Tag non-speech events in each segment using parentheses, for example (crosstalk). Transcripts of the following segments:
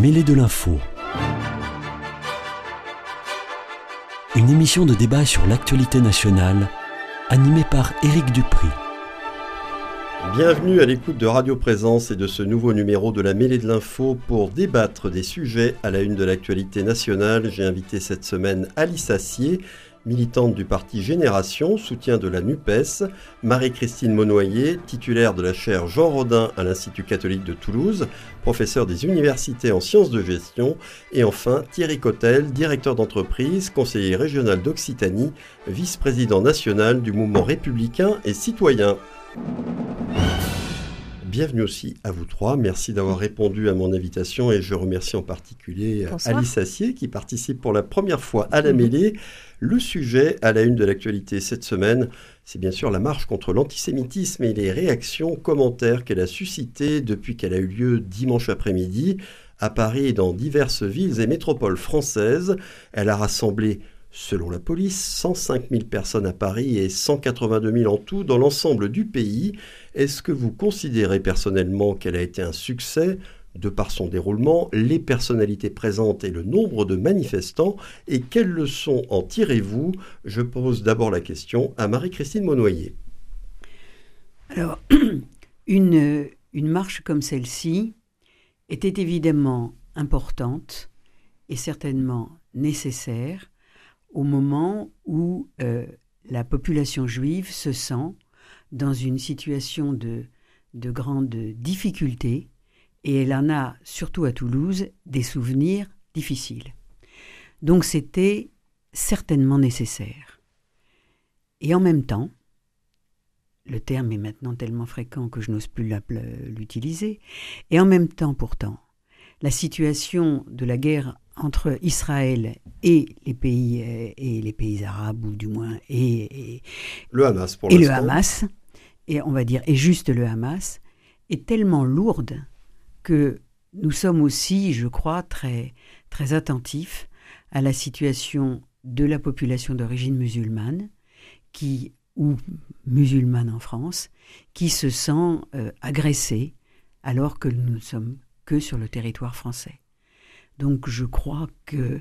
Mêlée de l'info. Une émission de débat sur l'actualité nationale animée par Éric Dupri. Bienvenue à l'écoute de Radio Présence et de ce nouveau numéro de la mêlée de l'info pour débattre des sujets à la une de l'actualité nationale. J'ai invité cette semaine Alice Assier, militante du parti Génération, soutien de la NUPES, Marie-Christine Monnoyer, titulaire de la chaire Jean Rodin à l'Institut catholique de Toulouse, professeur des universités en sciences de gestion, et enfin Thierry Cotel, directeur d'entreprise, conseiller régional d'Occitanie, vice-président national du mouvement républicain et citoyen. Bienvenue aussi à vous trois. Merci d'avoir répondu à mon invitation et je remercie en particulier Bonsoir. Alice Assier qui participe pour la première fois à la mêlée. Le sujet à la une de l'actualité cette semaine, c'est bien sûr la marche contre l'antisémitisme et les réactions, commentaires qu'elle a suscitées depuis qu'elle a eu lieu dimanche après-midi à Paris et dans diverses villes et métropoles françaises. Elle a rassemblé Selon la police, 105 000 personnes à Paris et 182 000 en tout dans l'ensemble du pays. Est-ce que vous considérez personnellement qu'elle a été un succès de par son déroulement, les personnalités présentes et le nombre de manifestants Et quelles leçons en tirez-vous? Je pose d'abord la question à Marie-Christine Monnoyer. Alors, (clears throat) une, marche comme celle-ci était évidemment importante et certainement nécessaire au moment où euh, la population juive se sent dans une situation de, de grande difficulté et elle en a, surtout à Toulouse, des souvenirs difficiles. Donc c'était certainement nécessaire. Et en même temps, le terme est maintenant tellement fréquent que je n'ose plus l'utiliser, et en même temps pourtant, la situation de la guerre entre Israël et les pays et les pays arabes ou du moins et, et, Le Hamas pour et le. Hamas et on va dire et juste le Hamas est tellement lourde que nous sommes aussi, je crois, très très attentifs à la situation de la population d'origine musulmane qui ou musulmane en France qui se sent euh, agressée alors que nous ne sommes que sur le territoire français. Donc je crois que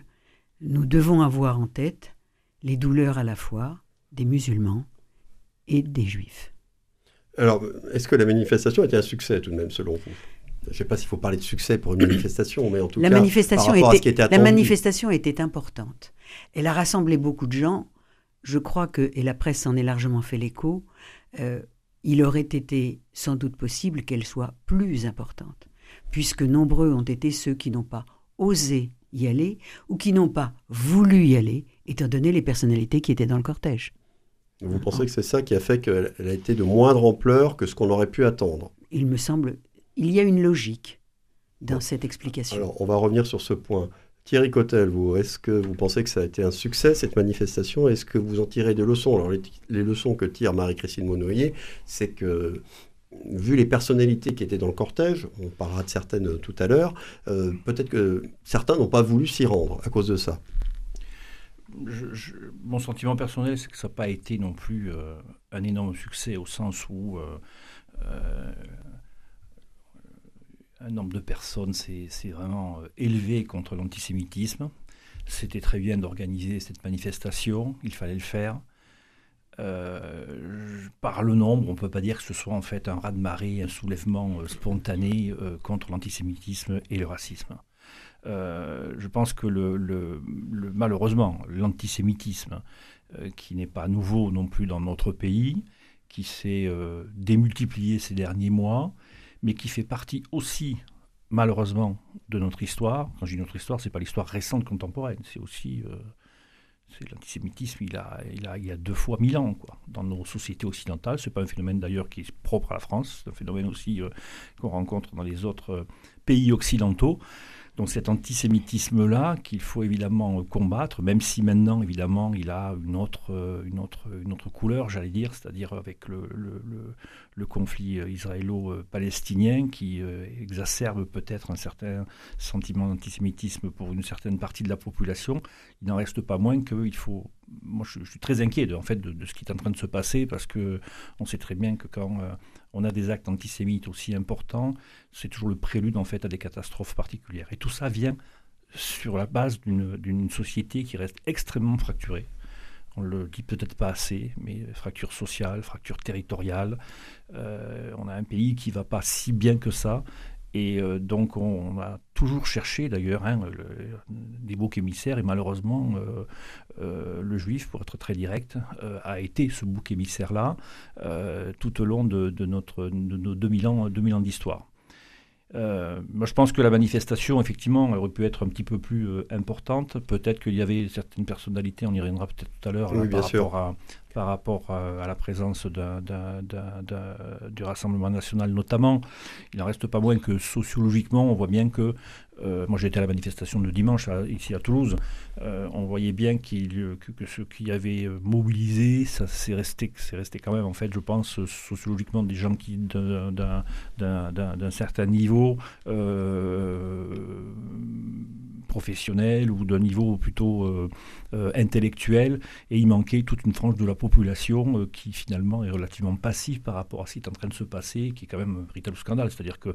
nous devons avoir en tête les douleurs à la fois des musulmans et des juifs. Alors, est-ce que la manifestation a été un succès tout de même selon vous? Je ne sais pas s'il faut parler de succès pour une manifestation, mais en tout La cas, manifestation, par rapport à ce était, qui était la manifestation était importante. Elle a rassemblé beaucoup de gens. Je crois que, et la presse en est largement fait l'écho, euh, il aurait été sans doute possible qu'elle soit plus importante, puisque nombreux ont été ceux qui n'ont pas osé y aller ou qui n'ont pas voulu y aller, étant donné les personnalités qui étaient dans le cortège. Vous pensez que c'est ça qui a fait qu'elle elle a été de moindre ampleur que ce qu'on aurait pu attendre? Il me semble, il y a une logique dans Bon. cette explication. Alors, on va revenir sur ce point. Thierry Cotel, vous, est-ce que vous pensez que ça a été un succès, cette manifestation? Est-ce que vous en tirez des leçons? Alors, les, les leçons que tire Marie-Christine Monnoyer, c'est que vu les personnalités qui étaient dans le cortège, on parlera de certaines tout à l'heure, peut-être que certains n'ont pas voulu s'y rendre à cause de ça. Mon sentiment personnel, c'est que ça n'a pas été non plus un énorme succès au sens où un nombre de personnes s'est vraiment élevé contre l'antisémitisme. C'était très bien d'organiser cette manifestation, il fallait le faire. Euh, par le nombre, on ne peut pas dire que ce soit en fait un raz-de-marée, un soulèvement euh, spontané euh, contre l'antisémitisme et le racisme. Je pense que malheureusement, l'antisémitisme, qui n'est pas nouveau non plus dans notre pays, qui s'est démultiplié ces derniers mois, mais qui fait partie aussi malheureusement de notre histoire. Quand je dis notre histoire, c'est pas l'histoire récente contemporaine, c'est aussi c'est l'antisémitisme, il a, il, a, il y a deux fois mille ans quoi, dans nos sociétés occidentales. Ce n'est pas un phénomène d'ailleurs qui est propre à la France, c'est un phénomène aussi euh, qu'on rencontre dans les autres euh, pays occidentaux. Donc cet antisémitisme-là qu'il faut évidemment combattre, même si maintenant évidemment il a une autre, euh, une autre, une autre couleur, j'allais dire, c'est-à-dire avec le, le, le, conflit israélo-palestinien qui exacerbe peut-être un certain sentiment d'antisémitisme pour une certaine partie de la population il n'en reste pas moins qu'il faut. Moi, je, suis très inquiet de, en fait, de, ce qui est en train de se passer parce que on sait très bien que quand euh, on a des actes antisémites aussi importants, c'est toujours le prélude en fait à des catastrophes particulières. Et tout ça vient sur la base d'une société qui reste extrêmement fracturée. On le dit peut-être pas assez, mais fracture sociale, fracture territoriale. Euh, on a un pays qui va pas si bien que ça et euh, donc on, a toujours cherché d'ailleurs hein, des boucs émissaires et malheureusement euh, euh, le juif, pour être très direct, a été ce bouc émissaire-là tout au long de, nos 2000 ans, 2000 ans d'histoire. Moi, je pense que la manifestation, effectivement, aurait pu être un petit peu plus importante. Peut-être qu'il y avait certaines personnalités, on y reviendra peut-être tout à l'heure, par rapport à, par rapport à, la présence du Rassemblement national notamment. Il n'en reste pas moins que sociologiquement, on voit bien que, euh, moi j'étais à la manifestation de dimanche ici à Toulouse, euh, on voyait bien qu'il, que, que, ce qui avait mobilisé, ça c'est resté, resté quand même en fait, je pense, sociologiquement des gens qui d'un, certain niveau euh, professionnel ou d'un niveau plutôt intellectuel, et il manquait toute une frange de la population euh, qui finalement est relativement passive par rapport à ce qui est en train de se passer, qui est quand même un véritable scandale. C'est-à-dire que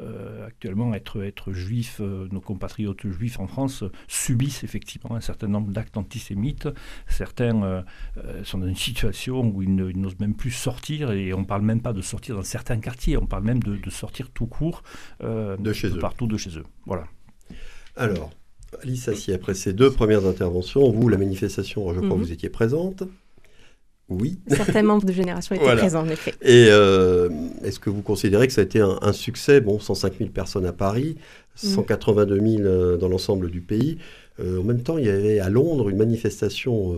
euh, actuellement, être, être juif, euh, nos compatriotes juifs en France subissent effectivement un certain nombre d'actes antisémites. Certains sont dans une situation où ils, n'osent même plus sortir et on ne parle même pas de sortir dans certains quartiers, on parle même de, sortir tout court de chez eux. partout de chez eux. Voilà. Alors, Alice Assier, après ces deux premières interventions, vous, la manifestation, je crois, mhm. vous étiez présente. Oui. (laughs) Certains membres de génération étaient présents, en effet. Et euh, est-ce que vous considérez que ça a été un, succès? Bon, 105 000 personnes à Paris, 182 mm. 000 euh, dans l'ensemble du pays. Euh, en même temps, il y avait à Londres une manifestation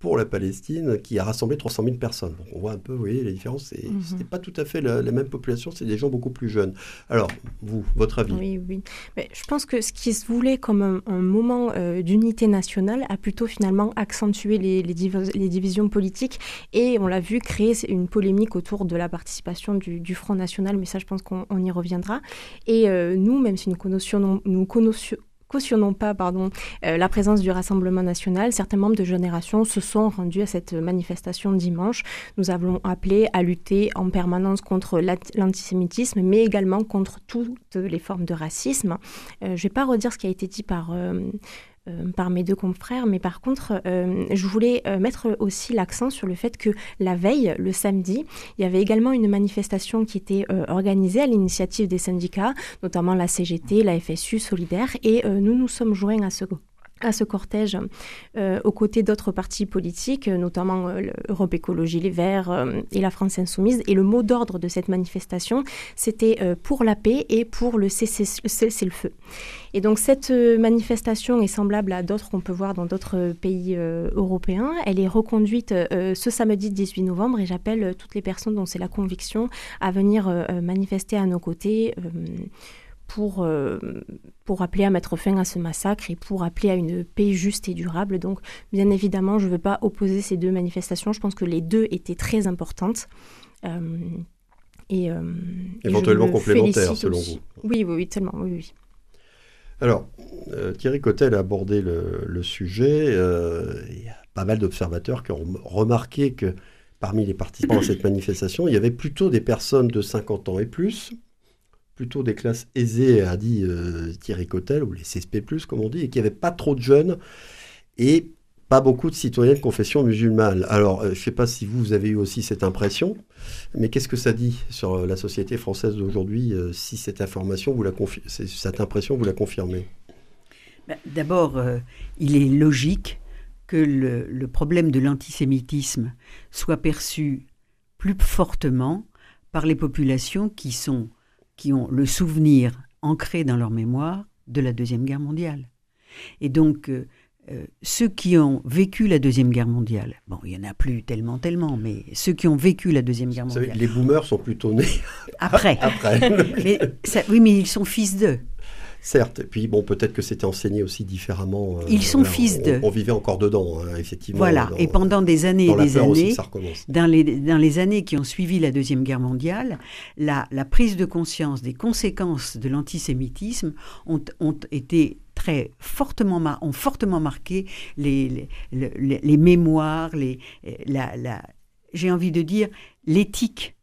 pour la Palestine qui a rassemblé 300 000 personnes. on voit un peu, vous voyez, la différence. Ce n'est mhm. pas tout à fait la, même population, c'est des gens beaucoup plus jeunes. Alors, vous, votre avis? Oui, oui. Mais je pense que ce qui se voulait comme un, moment euh, d'unité nationale a plutôt finalement accentué les, les, divisions politiques et on l'a vu créer une polémique autour de la participation du, Front National, mais ça je pense qu'on y reviendra. Et euh, nous, même si nous connaissions, nous connaissions cautionnons pas pardon, euh, la présence du Rassemblement national. Certains membres de génération se sont rendus à cette manifestation dimanche. Nous avons appelé à lutter en permanence contre l'antisémitisme, mais également contre toutes les formes de racisme. Euh, je ne vais pas redire ce qui a été dit par euh, par mes deux confrères, mais par contre, euh, je voulais euh, mettre aussi l'accent sur le fait que la veille, le samedi, il y avait également une manifestation qui était organisée à l'initiative des syndicats, notamment la CGT, la FSU, Solidaire, et nous nous sommes joints à ce à ce cortège euh, aux côtés d'autres partis politiques, notamment euh, l'Europe Écologie Les Verts euh, et la France Insoumise. Et le mot d'ordre de cette manifestation, c'était pour la paix et pour le cessez-le-feu. Et donc cette manifestation est semblable à d'autres qu'on peut voir dans d'autres pays européens. Elle est reconduite ce samedi 18 novembre et j'appelle toutes les personnes dont c'est la conviction à venir manifester à nos côtés pour, euh, pour appeler à mettre fin à ce massacre et pour appeler à une paix juste et durable. Donc, bien évidemment, je ne veux pas opposer ces deux manifestations. Je pense que les deux étaient très importantes. Euh, Et, Éventuellement complémentaire, selon vous. Oui, oui, oui, tellement, oui, oui. Alors, Thierry Cotel a abordé le, sujet. il y a pas mal d'observateurs qui ont remarqué que parmi les participants à cette manifestation, il y avait plutôt des personnes de 50 ans et plus, plutôt des classes aisées, a dit euh, Thierry Cotel, ou les CSP+, comme on dit, et qu'il n'y avait pas trop de jeunes et pas beaucoup de citoyens de confession musulmane. Alors, euh, je ne sais pas si vous, avez eu aussi cette impression, mais qu'est-ce que ça dit sur euh, la société française d'aujourd'hui si cette information, vous la cette impression, vous la confirmez? Ben, D'abord, il est logique que le, problème de l'antisémitisme soit perçu plus fortement par les populations qui, sont, qui ont le souvenir ancré dans leur mémoire de la Deuxième Guerre mondiale. Et donc, euh, euh, ceux qui ont vécu la Deuxième Guerre mondiale, bon, il n'y en a plus tellement, tellement, mais ceux qui ont vécu la Deuxième Guerre mondiale... les boomers sont plutôt nés après. (laughs) après. oui, mais ils sont fils d'eux. Certes, et puis bon, peut-être que c'était enseigné aussi différemment. Euh, Ils sont fils de. On, vivait encore dedans, hein, effectivement. Voilà, et pendant des années et des années, dans les, dans les années qui ont suivi la Deuxième Guerre mondiale, la, la prise de conscience des conséquences de l'antisémitisme ont, ont été très fortement ont fortement marqué les, les, les, mémoires, les, la, la j'ai envie de dire l'éthique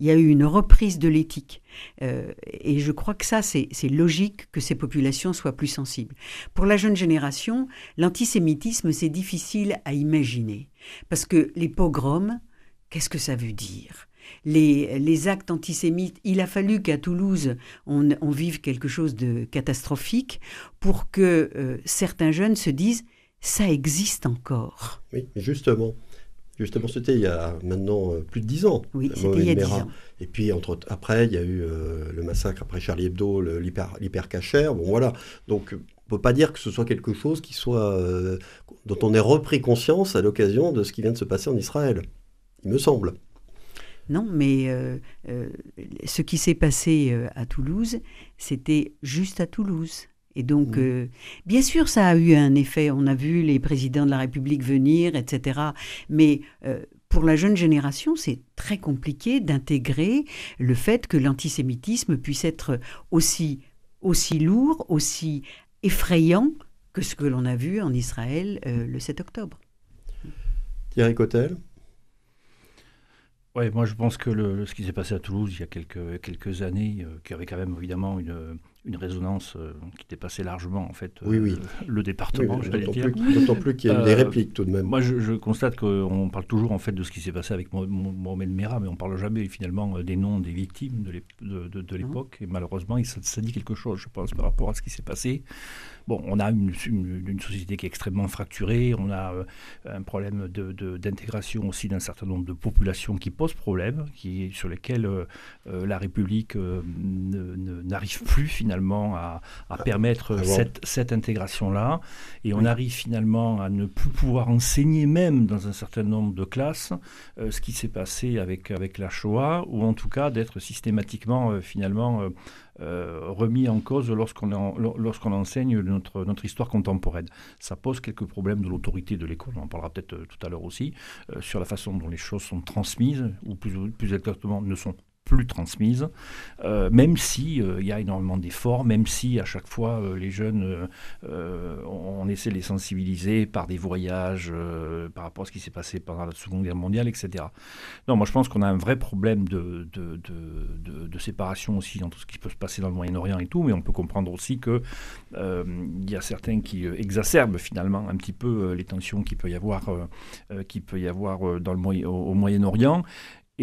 il y a eu une reprise de l'éthique. Euh, et je crois que ça, c'est logique que ces populations soient plus sensibles. Pour la jeune génération, l'antisémitisme, c'est difficile à imaginer. Parce que les pogroms, qu'est-ce que ça veut dire? Les, actes antisémites, il a fallu qu'à Toulouse, on, vive quelque chose de catastrophique pour que euh, certains jeunes se disent ça existe encore. Oui, justement, Justement, c'était il y a maintenant euh, plus de dix ans. Oui, c'était il y a dix ans. Et puis entre, après, il y a eu euh, le massacre après Charlie Hebdo, l'hypercachère. Bon, voilà. Donc, on ne peut pas dire que ce soit quelque chose qui soit, euh, dont on ait repris conscience à l'occasion de ce qui vient de se passer en Israël. Il me semble. Non, mais ce qui s'est passé à Toulouse, c'était juste à Toulouse. Et donc, mmh. euh, bien sûr, ça a eu un effet. On a vu les présidents de la République venir, etc. Mais euh, pour la jeune génération, c'est très compliqué d'intégrer le fait que l'antisémitisme puisse être aussi, aussi lourd, aussi effrayant que ce que l'on a vu en Israël euh, le 7 octobre. Thierry Cotel oui, moi je pense que le, ce qui s'est passé à Toulouse il y a quelques, quelques années, qui avait quand même évidemment une, une résonance euh, qui dépassait largement en fait euh, le département. D'autant plus, qu'il y a eu des euh, répliques tout de même. Moi, je, constate qu'on parle toujours en fait de ce qui s'est passé avec Mohamed Merah, mais on parle jamais finalement des noms des victimes de l'époque. Et malheureusement, ça, ça, dit quelque chose, je pense, par rapport à ce qui s'est passé. Bon, on a une, société qui est extrêmement fracturée, on a euh, un problème d'intégration aussi d'un certain nombre de populations qui posent problème, qui, sur lesquelles la République n'arrive plus finalement à, ah, permettre ah cette, cette intégration-là. Et on arrive finalement à ne plus pouvoir enseigner même dans un certain nombre de classes ce qui s'est passé avec, avec la Shoah, ou en tout cas d'être systématiquement finalement euh, remis en cause lorsqu'on lorsqu'on enseigne notre, notre histoire contemporaine. Ça pose quelques problèmes de l'autorité de l'école, on en parlera peut-être euh, tout à l'heure aussi, euh, sur la façon dont les choses sont transmises, ou plus, plus exactement ne sont plus transmise, euh, même si euh, il y a énormément d'efforts, même si à chaque fois euh, les jeunes, on, essaie de les sensibiliser par des voyages, par rapport à ce qui s'est passé pendant la Seconde Guerre mondiale, etc. Non, moi je pense qu'on a un vrai problème de, de, de, séparation aussi dans tout ce qui peut se passer dans le Moyen-Orient et tout, mais on peut comprendre aussi que il y a certains qui exacerbent finalement un petit peu les tensions qu'il peut y avoir, qui peut y avoir dans le, au Moyen-Orient.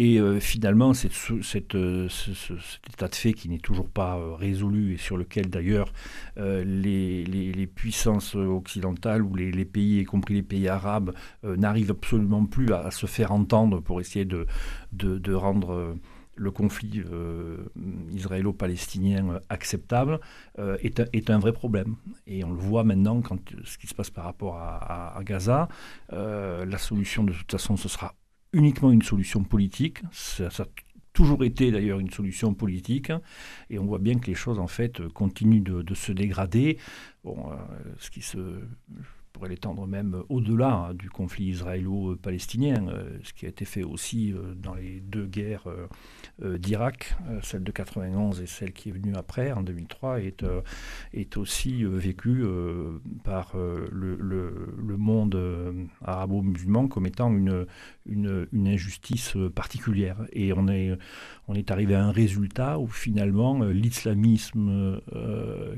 Et euh, finalement, euh, cet état de fait qui n'est toujours pas euh, résolu et sur lequel d'ailleurs les, puissances occidentales ou les, pays, y compris les pays arabes, n'arrivent absolument plus à, se faire entendre pour essayer de, rendre le conflit israélo-palestinien acceptable est, un, vrai problème. Et on le voit maintenant quand ce qui se passe par rapport à Gaza. la solution, de toute façon, ce sera uniquement une solution politique. Ça, a toujours été d'ailleurs une solution politique. Et on voit bien que les choses, en fait, continuent de, se dégrader. Bon, euh, ce qui se pourrais l'étendre même au-delà hein, du conflit israélo-palestinien, ce qui a été fait aussi dans les deux guerres d'Irak, celle de 91 et celle qui est venue après, en 2003, est, est aussi vécue par le, le, monde arabo-musulman comme étant une, une, une, injustice particulière. Et on est, on est arrivé à un résultat où finalement l'islamisme,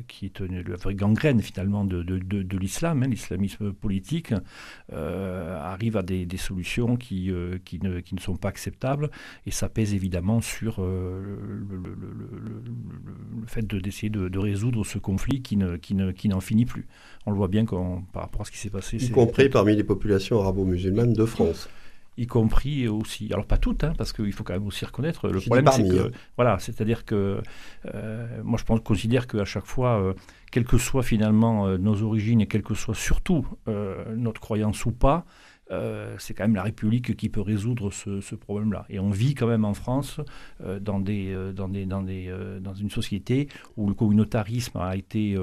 qui est la vraie gangrène finalement de, de, de, l'islam, hein, l'islamisme politique, euh, arrive à des, des solutions qui, euh, qui, ne, qui, ne, sont pas acceptables et ça pèse évidemment sur euh, le, le, le, le, fait d'essayer de, résoudre ce conflit qui n'en qui ne, qui finit plus. On le voit bien quand, par rapport à ce qui s'est passé. Y compris parmi les populations arabo-musulmanes de France y compris aussi, alors pas toutes, hein, parce qu'il faut quand même aussi reconnaître, le problème c'est que, hein. voilà, c'est-à-dire que euh, moi je pense, considère qu'à chaque fois, euh, quelles que soient finalement euh, nos origines et quelle que soit surtout notre croyance ou pas, euh, c'est quand même la République qui peut résoudre ce, problème-là. Et on vit quand même en France euh, euh, dans, une société où le communautarisme a été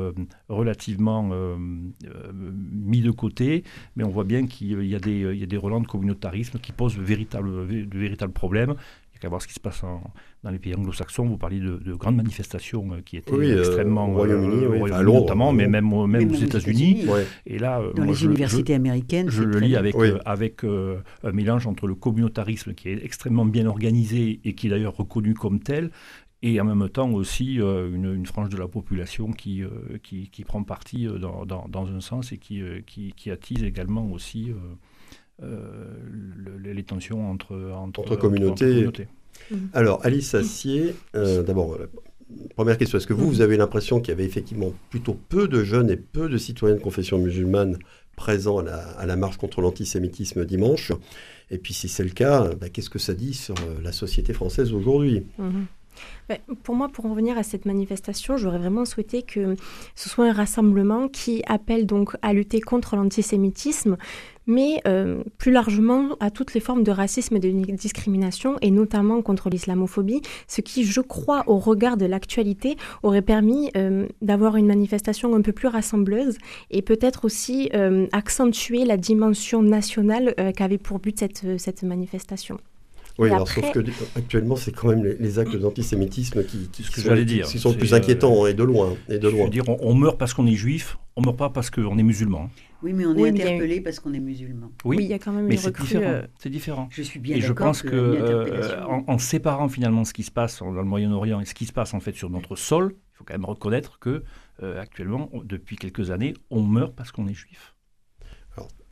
relativement mis de côté, mais on voit bien qu'il y, a des, relents de communautarisme qui posent de véritables problèmes n'y a qu'à voir ce qui se passe dans les pays anglo-saxons. Vous parliez de, grandes manifestations euh, qui étaient euh, extrêmement. au Royaume-Uni, euh, notamment, mais même, même, aux États-Unis. Et là, dans les universités américaines. Je le lis avec, avec un mélange entre le communautarisme qui est extrêmement bien organisé et qui est d'ailleurs reconnu comme tel, et en même temps aussi une, frange de la population qui, qui, qui, prend parti dans, dans, dans, un sens et qui, qui, qui attise également aussi euh, les tensions entre, entre, communautés. Mhm. Alors, Alice Assier, euh, d'abord, euh, première question, est-ce que vous, vous avez l'impression qu'il y avait effectivement plutôt peu de jeunes et peu de citoyens de confession musulmane présents à la, marche contre l'antisémitisme dimanche? Et puis, si c'est le cas, bah, qu'est-ce que ça dit sur la société française aujourd'hui? Mhm. Ben, pour moi, pour en revenir à cette manifestation, j'aurais vraiment souhaité que ce soit un rassemblement qui appelle donc à lutter contre l'antisémitisme, mais euh, plus largement à toutes les formes de racisme et de discrimination, et notamment contre l'islamophobie, ce qui, je crois, au regard de l'actualité, aurait permis euh, d'avoir une manifestation un peu plus rassembleuse et peut-être aussi euh, accentuer la dimension nationale qu'avait pour but cette, cette manifestation. Oui, alors sauf que actuellement, c'est quand même les, actes d'antisémitisme qui, qui, sont, dire, qui sont le plus inquiétants et de loin. Et de loin. dire, on, meurt parce qu'on est juif, on meurt pas parce qu'on est musulman. Oui, mais on est interpellé parce qu'on est musulman. Oui, il y a quand même mais c'est différent. Euh, c'est différent. Je suis bien Et je pense que, euh, en, séparant finalement ce qui se passe dans le Moyen-Orient et ce qui se passe en fait sur notre sol, il faut quand même reconnaître que euh, actuellement, depuis quelques années, on meurt parce qu'on est juif.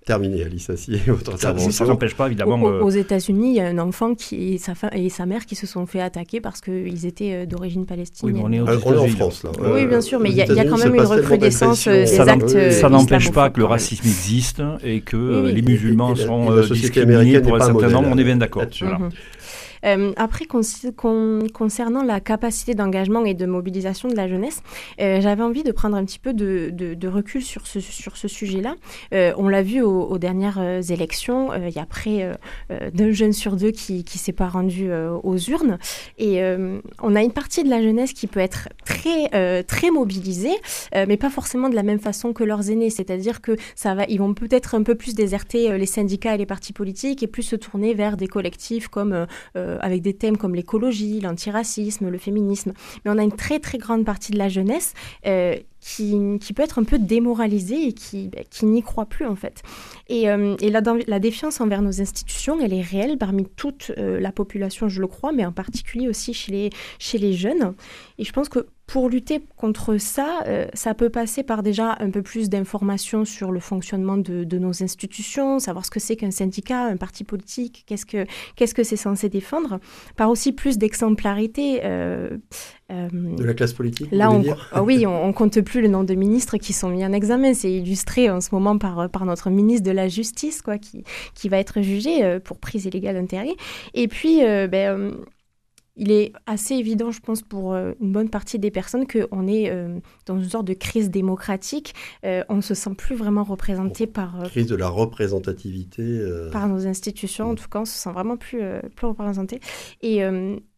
Terminé, Alice Assier, votre intervention. Ça n'empêche pas, évidemment. Aux, États-Unis, il y a un enfant qui, et, sa et sa mère qui se sont fait attaquer parce qu'ils étaient euh, d'origine palestinienne. Oui, on est, euh, en France, là. oui, bien sûr, mais il y, a quand même une recrudescence euh, des actes. Ça n'empêche pas que le racisme existe et que les musulmans sont discriminés pour un certain nombre. On est bien d'accord. Euh, après, concernant la capacité d'engagement et de mobilisation de la jeunesse, euh, j'avais envie de prendre un petit peu de, recul sur ce, sujet-là. Euh, on l'a vu aux, dernières élections, il y a près d'un jeune sur deux qui ne s'est pas rendu aux urnes. Et on a une partie de la jeunesse qui peut être très, mobilisée, mais pas forcément de la même façon que leurs aînés. C'est-à-dire que ça va, ils vont peut-être un peu plus déserter les syndicats et les partis politiques et plus se tourner vers des collectifs comme avec des thèmes comme l'écologie, l'antiracisme, le féminisme. Mais on a une très très grande partie de la jeunesse euh, qui, peut être un peu démoralisée et qui, bah, n'y croit plus en fait. Et, euh, la, défiance envers nos institutions, elle est réelle parmi toute la population, je le crois, mais en particulier aussi chez les, jeunes. Et je pense que pour lutter contre ça, euh, ça peut passer par déjà un peu plus d'informations sur le fonctionnement de, nos institutions, savoir ce que c'est qu'un syndicat, un parti politique, qu'est-ce que qu'est-ce que c'est censé défendre, par aussi plus d'exemplarité. Euh, euh, de la classe politique Là, on, ah oui, on, compte plus le nombre de ministres qui sont mis en examen. C'est illustré en ce moment par, par notre ministre de la Justice, quoi, qui, qui va être jugé pour prise illégale d'intérêt. Et puis, ben, il est assez évident, je pense, pour euh, une bonne partie des personnes qu'on est euh, dans une sorte de crise démocratique. Euh, on ne se sent plus vraiment représenté par... crise de la représentativité. Par nos institutions, en tout cas, on se sent vraiment plus, plus représenté. Et,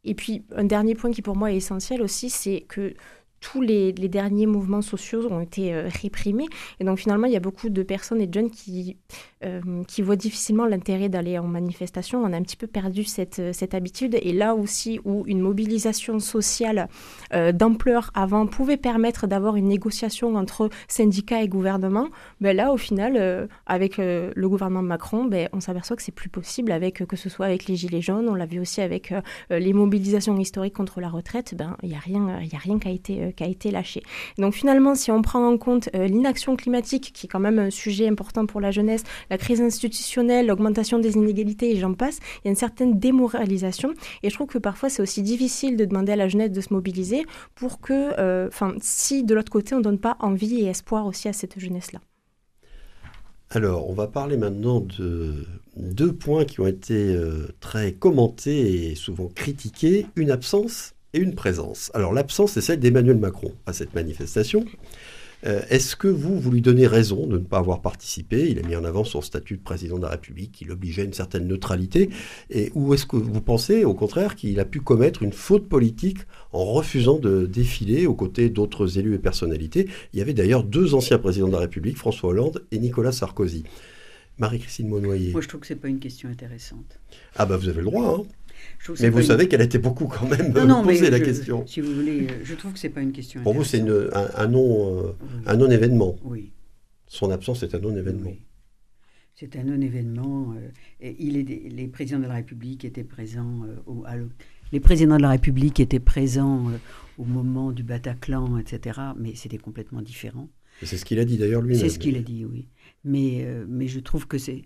et puis, un dernier point qui pour moi est essentiel aussi, c'est que tous les, derniers mouvements sociaux ont été euh, réprimés. Et donc finalement, il y a beaucoup de personnes et de jeunes qui, euh, qui voient difficilement l'intérêt d'aller en manifestation. On a un petit peu perdu cette, cette habitude. Et là aussi, où une mobilisation sociale euh, d'ampleur avant pouvait permettre d'avoir une négociation entre syndicats et gouvernement, ben là, au final, avec le gouvernement Macron, ben, on s'aperçoit que c'est plus possible, avec, que ce soit avec les Gilets jaunes, on l'a vu aussi avec les mobilisations historiques contre la retraite, ben, il n'y a rien, a rien qui a été qui a été lâché. Donc finalement, si on prend en compte euh, l'inaction climatique, qui est quand même un sujet important pour la jeunesse, la crise institutionnelle, l'augmentation des inégalités et j'en passe, il y a une certaine démoralisation. Et je trouve que parfois c'est aussi difficile de demander à la jeunesse de se mobiliser pour que, euh, si de l'autre côté on ne donne pas envie et espoir aussi à cette jeunesse-là. Alors, on va parler maintenant de deux points qui ont été euh, très commentés et souvent critiqués. Une absence et une présence. Alors l'absence, c'est celle d'Emmanuel Macron à cette manifestation. Euh, est-ce que vous, vous lui donnez raison de ne pas avoir participé? Il a mis en avant son statut de président de la République, qui l'obligeait à une certaine neutralité. Et ou est-ce que vous pensez, au contraire, qu'il a pu commettre une faute politique en refusant de défiler aux côtés d'autres élus et personnalités? Il y avait d'ailleurs deux anciens présidents de la République, François Hollande et Nicolas Sarkozy. Marie-Christine Monnoyer. Moi, je trouve que ce n'est pas une question intéressante. Ah, bah vous avez le droit. Hein. Mais vous savez qu'elle était beaucoup quand même non, (laughs) posée la question. Si vous voulez, euh, je trouve que c'est pas une question. Pour vous, c'est un, un, non, euh, un non événement. Oui. Son absence est un non événement. C'est un non événement. Euh, il est, les présidents de la République étaient présents. Au, les présidents de la République étaient présents au moment du Bataclan, etc. Mais c'était complètement différent. C'est ce qu'il a dit d'ailleurs lui-même. C'est ce qu'il a dit, oui. Mais, mais je trouve que c'est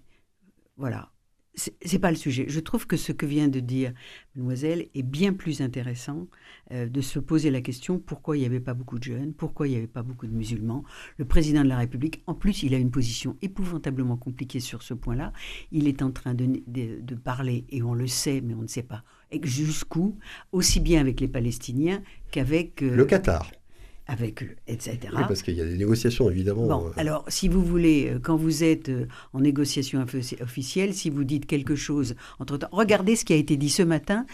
voilà c'est pas le sujet. Je trouve que ce que vient de dire mademoiselle est bien plus intéressant euh, de se poser la question pourquoi il n'y avait pas beaucoup de jeunes, pourquoi il n'y avait pas beaucoup de musulmans. Le président de la République, en plus, il a une position épouvantablement compliquée sur ce point-là. Il est en train de, de, parler, et on le sait, mais on ne sait pas jusqu'où, aussi bien avec les Palestiniens qu'avec... Euh, le Qatar avec eux, etc. Oui, parce qu'il y a des négociations, évidemment. Bon, euh. alors, si vous voulez, euh, quand vous êtes euh, en négociation officielle, si vous dites quelque chose entre-temps, regardez ce qui a été dit ce matin,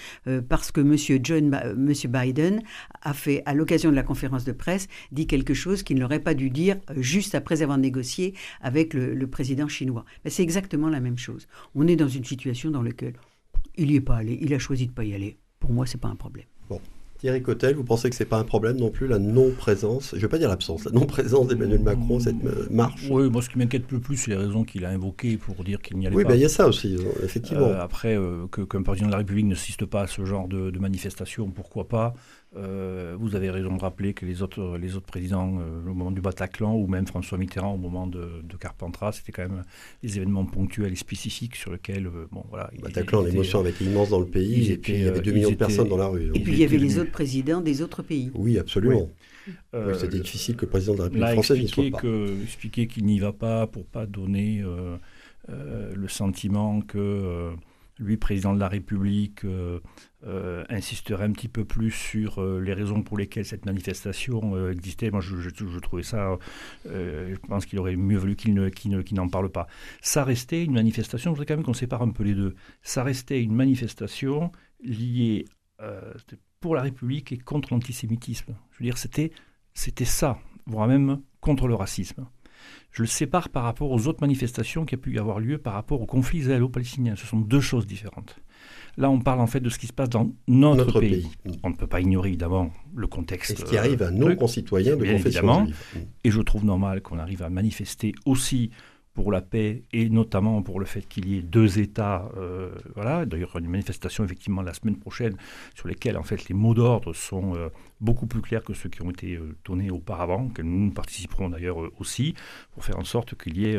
parce que M. John, Monsieur Biden a fait, à l'occasion de la conférence de presse, dit quelque chose qu'il n'aurait pas dû dire juste après avoir négocié avec le, président chinois. C'est exactement la même chose. On est dans une situation dans laquelle il n'y est pas allé, il a choisi de ne pas y aller. Pour moi, c'est pas un problème. Bon. Thierry Cotel, vous pensez que ce n'est pas un problème non plus, la non-présence, je ne vais pas dire l'absence, la non-présence d'Emmanuel Macron, cette euh, marche Oui, moi ce qui m'inquiète le plus, c'est les raisons qu'il a invoquées pour dire qu'il n'y allait pas. Oui, ben, il y a ça aussi, effectivement. Euh, après, euh, qu'un président de la République n'assiste pas à ce genre de, de manifestation, pourquoi pas? Euh, vous avez raison de rappeler que les autres, les autres présidents, euh, au moment du Bataclan, ou même François Mitterrand au moment de, Carpentras, c'était quand même des événements ponctuels et spécifiques sur lesquels, euh, bon voilà. Bataclan, l'émotion avait été immense dans le pays, et puis il y avait 2 millions de personnes dans la rue. Et puis il y avait les autres présidents des autres pays. Oui, absolument. c'était difficile que le président de la République française n'y soit pas. Que, expliquer qu'il n'y va pas pour pas donner le sentiment que lui, président de la République, euh, euh, insisterait un petit peu plus sur euh, les raisons pour lesquelles cette manifestation existait. Moi, je, trouvais ça, je pense qu'il aurait mieux valu qu'il n'en parle pas. Ça restait une manifestation, je voudrais quand même qu'on sépare un peu les deux. Ça restait une manifestation liée pour la République et contre l'antisémitisme. Je veux dire, c'était ça, voire même contre le racisme je le sépare par rapport aux autres manifestations qui a pu y avoir lieu par rapport au conflit israélo-palestinien. Ce sont deux choses différentes. Là, on parle en fait de ce qui se passe dans notre, pays. On ne peut pas ignorer évidemment le contexte. Et ce qui arrive à nos concitoyens de confession juive. Et je trouve normal qu'on arrive à manifester aussi pour la paix et notamment pour le fait qu'il y ait deux États. Euh, voilà, d'ailleurs une manifestation effectivement la semaine prochaine sur lesquelles en fait les mots d'ordre sont euh, beaucoup plus clairs que ceux qui ont été euh, donnés auparavant, que nous participerons d'ailleurs aussi pour faire en sorte qu'il y ait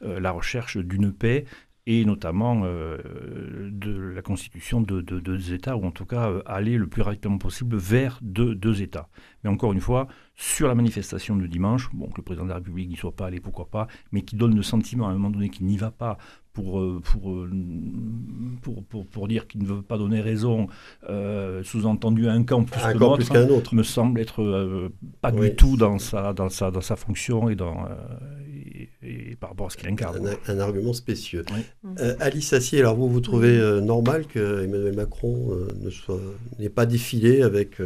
la recherche d'une paix et notamment de la constitution de, deux États, ou en tout cas aller le plus rapidement possible vers deux, deux États. Mais encore une fois, sur la manifestation de dimanche, bon, que le président de la République n'y soit pas allé, pourquoi pas, mais qui donne le sentiment à un moment donné qu'il n'y va pas pour, euh, euh, pour, pour, pour, dire qu'il ne veut pas donner raison, euh, sous-entendu à un camp plus qu'un autre, me semble être pas du tout dans sa, dans, sa, dans sa fonction et, dans, et, par rapport à ce qu'il incarne. Un, argument spécieux. Alice Assier, alors vous, vous trouvez normal que Emmanuel Macron n'ait pas défilé avec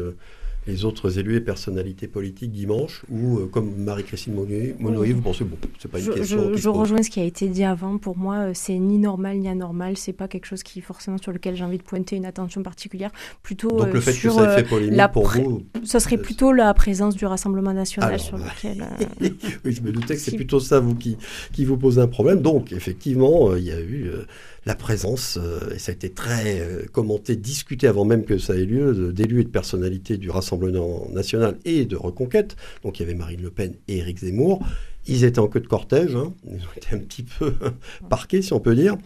les autres élus et personnalités politiques dimanche Ou euh, comme Marie-Christine Monnoyer, vous pensez, bon, c'est pas une je, question Je, rejoins ce qui a été dit avant. Pour moi, euh, c'est ni normal ni anormal. C'est pas quelque chose qui, forcément, sur lequel j'ai envie de pointer une attention particulière. Plutôt Donc le euh, fait sur, que ça ait fait polémique la pour vous Ça serait plutôt la présence du Rassemblement national Alors, sur lequel. (laughs) oui, je me doutais que c'est plutôt ça, vous, qui, qui vous pose un problème. Donc, effectivement, il y a eu la présence, euh, et ça a été très euh, commenté, discuté avant même que ça ait lieu, d'élus et de personnalités du Rassemblement national et de Reconquête. Donc, il y avait Marine Le Pen et Éric Zemmour. Ils étaient en queue de cortège, hein. ils ont été un petit peu (laughs) parqués, si on peut dire.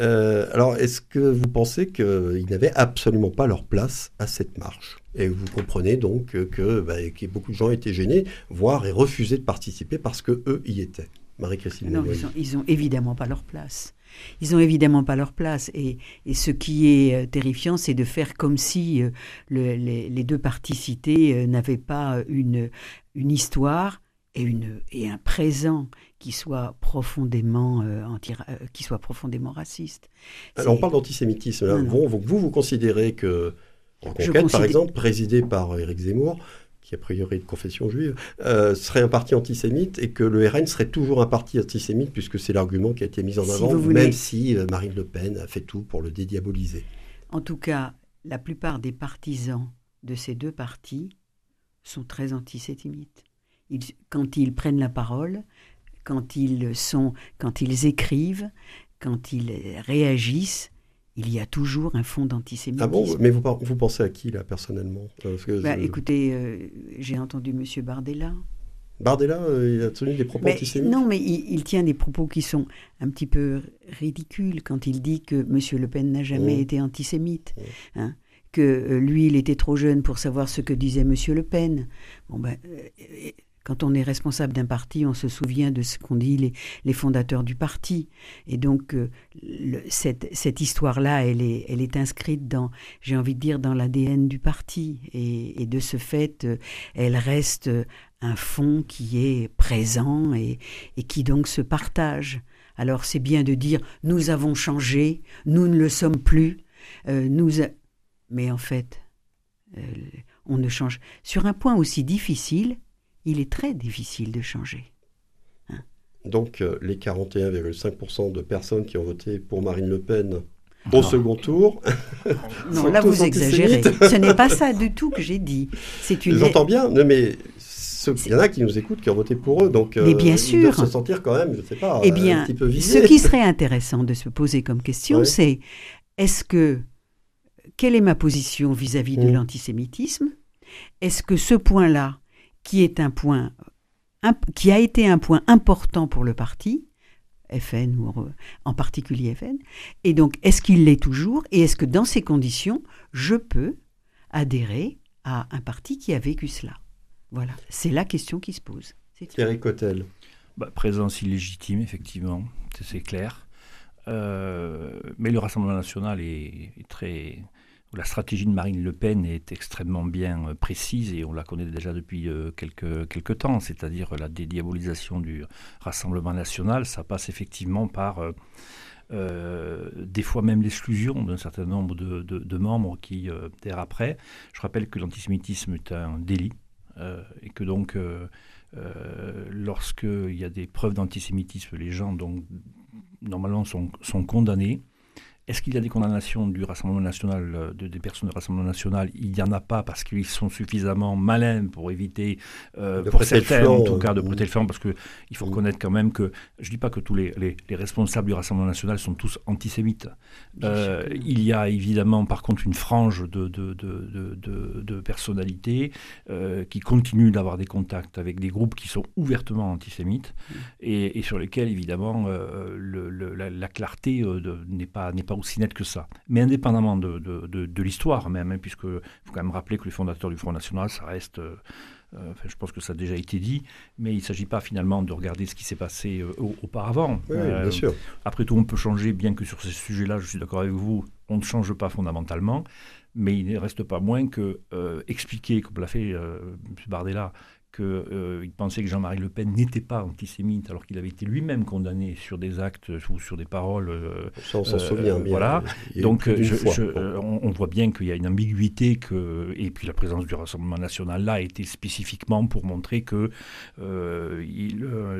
Euh, alors, est-ce que vous pensez qu'ils n'avaient absolument pas leur place à cette marche? Et vous comprenez donc bah, que beaucoup de gens étaient gênés, voire et refusaient de participer parce que eux y étaient. Marie-Christine Non, ils ont, ils ont évidemment pas leur place. Ils ont évidemment pas leur place. Et, et ce qui est euh, terrifiant, c'est de faire comme si euh, le- les, les deux partis cités euh, n'avaient pas une, une histoire et, une, et un présent qui soit profondément, anti, qui soit profondément raciste. Alors, on parle d'antisémitisme. Vous, vous, vous, considérez que Reconquête, par considère- exemple, présidé par Éric Zemmour, qui a priori est de confession juive, euh, serait un parti antisémite et que le RN serait toujours un parti antisémite puisque c'est l'argument qui a été mis en Si avant, voulez- même si euh, Marine Le Pen a fait tout pour le dédiaboliser. En tout cas, la plupart des partisans de ces deux partis sont très antisémites. Ils, quand ils prennent la parole, quand ils sont, quand ils écrivent, quand ils réagissent, il y a toujours un fond d'antisémitisme. Ah bon Mais vous, pensez à qui, là, personnellement Parce que, Bah, euh, écoutez, euh, j'ai entendu M. Bardella. Bardella, euh, il a tenu des propos Mais- antisémites non, mais il, il tient des propos qui sont un petit peu ridicules quand il dit que M. Le Pen n'a jamais Mmh. été antisémite, Mmh. hein, que euh, lui, il était trop jeune pour savoir ce que disait M. Le Pen. Bon, ben, euh, quand on est responsable d'un parti, on se souvient de ce qu'ont dit les, les fondateurs du parti. Et donc, euh, cette, cette histoire-là, elle est, elle est inscrite dans, j'ai envie de dire, dans l'ADN du parti. Et, de ce fait, euh, elle reste un fond qui est présent et, et qui donc se partage. Alors c'est bien de dire nous avons changé, nous ne le sommes plus, euh, nous, mais en fait, euh, on ne change. Sur un point aussi difficile, il est très difficile de changer. Donc, euh, les 41,5% de personnes qui ont voté pour Marine Le Pen au second tour, (laughs) Non, là vous exagérez. Ce n'est pas ça du tout que j'ai dit. C'est une. j'entends bien, mais il y en a qui nous écoutent, qui ont voté pour eux, donc Mais bien ils sûr. doivent se sentir quand même, je ne sais pas, Eh un bien, petit peu ce visés. qui serait intéressant de se poser comme question, Ouais. c'est est-ce que quelle est ma position vis-à-vis de Mm. l'antisémitisme? Est-ce que ce point-là, qui est un point qui a été un point important pour le parti, FN ou re- en particulier FN, et donc est-ce qu'il l'est toujours Et est-ce que dans ces conditions, je peux adhérer à un parti qui a vécu cela? Voilà, c'est la question qui se pose. C'est tout. Thierry Cotel. Bah, présence illégitime, effectivement, c'est- c'est clair. Euh, mais le Rassemblement national est, est très. La stratégie de Marine Le Pen est extrêmement bien euh, précise et on la connaît déjà depuis euh, quelques, temps, c'est-à-dire la dédiabolisation du Rassemblement national. Ça passe effectivement par euh, euh, des fois même l'exclusion d'un certain nombre de, de- membres qui euh, après. Je rappelle que l'antisémitisme est un délit euh, et que donc euh, euh, lorsqu'il y a des preuves d'antisémitisme, les gens donc, normalement sont, sont condamnés. Est-ce qu'il y a des condamnations du Rassemblement national, euh, de, des personnes du Rassemblement national? Il n'y en a pas parce qu'ils sont suffisamment malins pour éviter, euh, pour certains en tout cas, de euh, prêter le flanc, parce qu'il faut reconnaître quand même que, je ne dis pas que tous les, les- les responsables du Rassemblement national sont tous antisémites. Euh, il y a évidemment par contre une frange de, de, de, de, de- de personnalités euh, qui continuent d'avoir des contacts avec des groupes qui sont ouvertement antisémites et, et sur lesquels évidemment le- le- la, la clarté n'est pas, n'est pas aussi nette que ça. Mais indépendamment de, de, de- de l'histoire même, hein, puisque faut quand même rappeler que les fondateurs du Front National, ça reste... euh, euh, enfin, je pense que ça a déjà été dit, mais il ne s'agit pas finalement de regarder ce qui s'est passé euh, au- auparavant. Oui, Euh, bien sûr. après tout, on peut changer, bien que sur ces sujets-là, je suis d'accord avec vous, on ne change pas fondamentalement, mais il ne reste pas moins que expliquer, comme l'a fait M. Bardella, qu'il euh, pensait que Jean-Marie Le Pen n'était pas antisémite, alors qu'il avait été lui-même condamné sur des actes ou sur des paroles. Euh, Ça, on s'en souvient bien. Voilà. Donc, on, voit bien qu'il y a une ambiguïté, que, et puis la présence du Rassemblement national là était spécifiquement pour montrer qu'il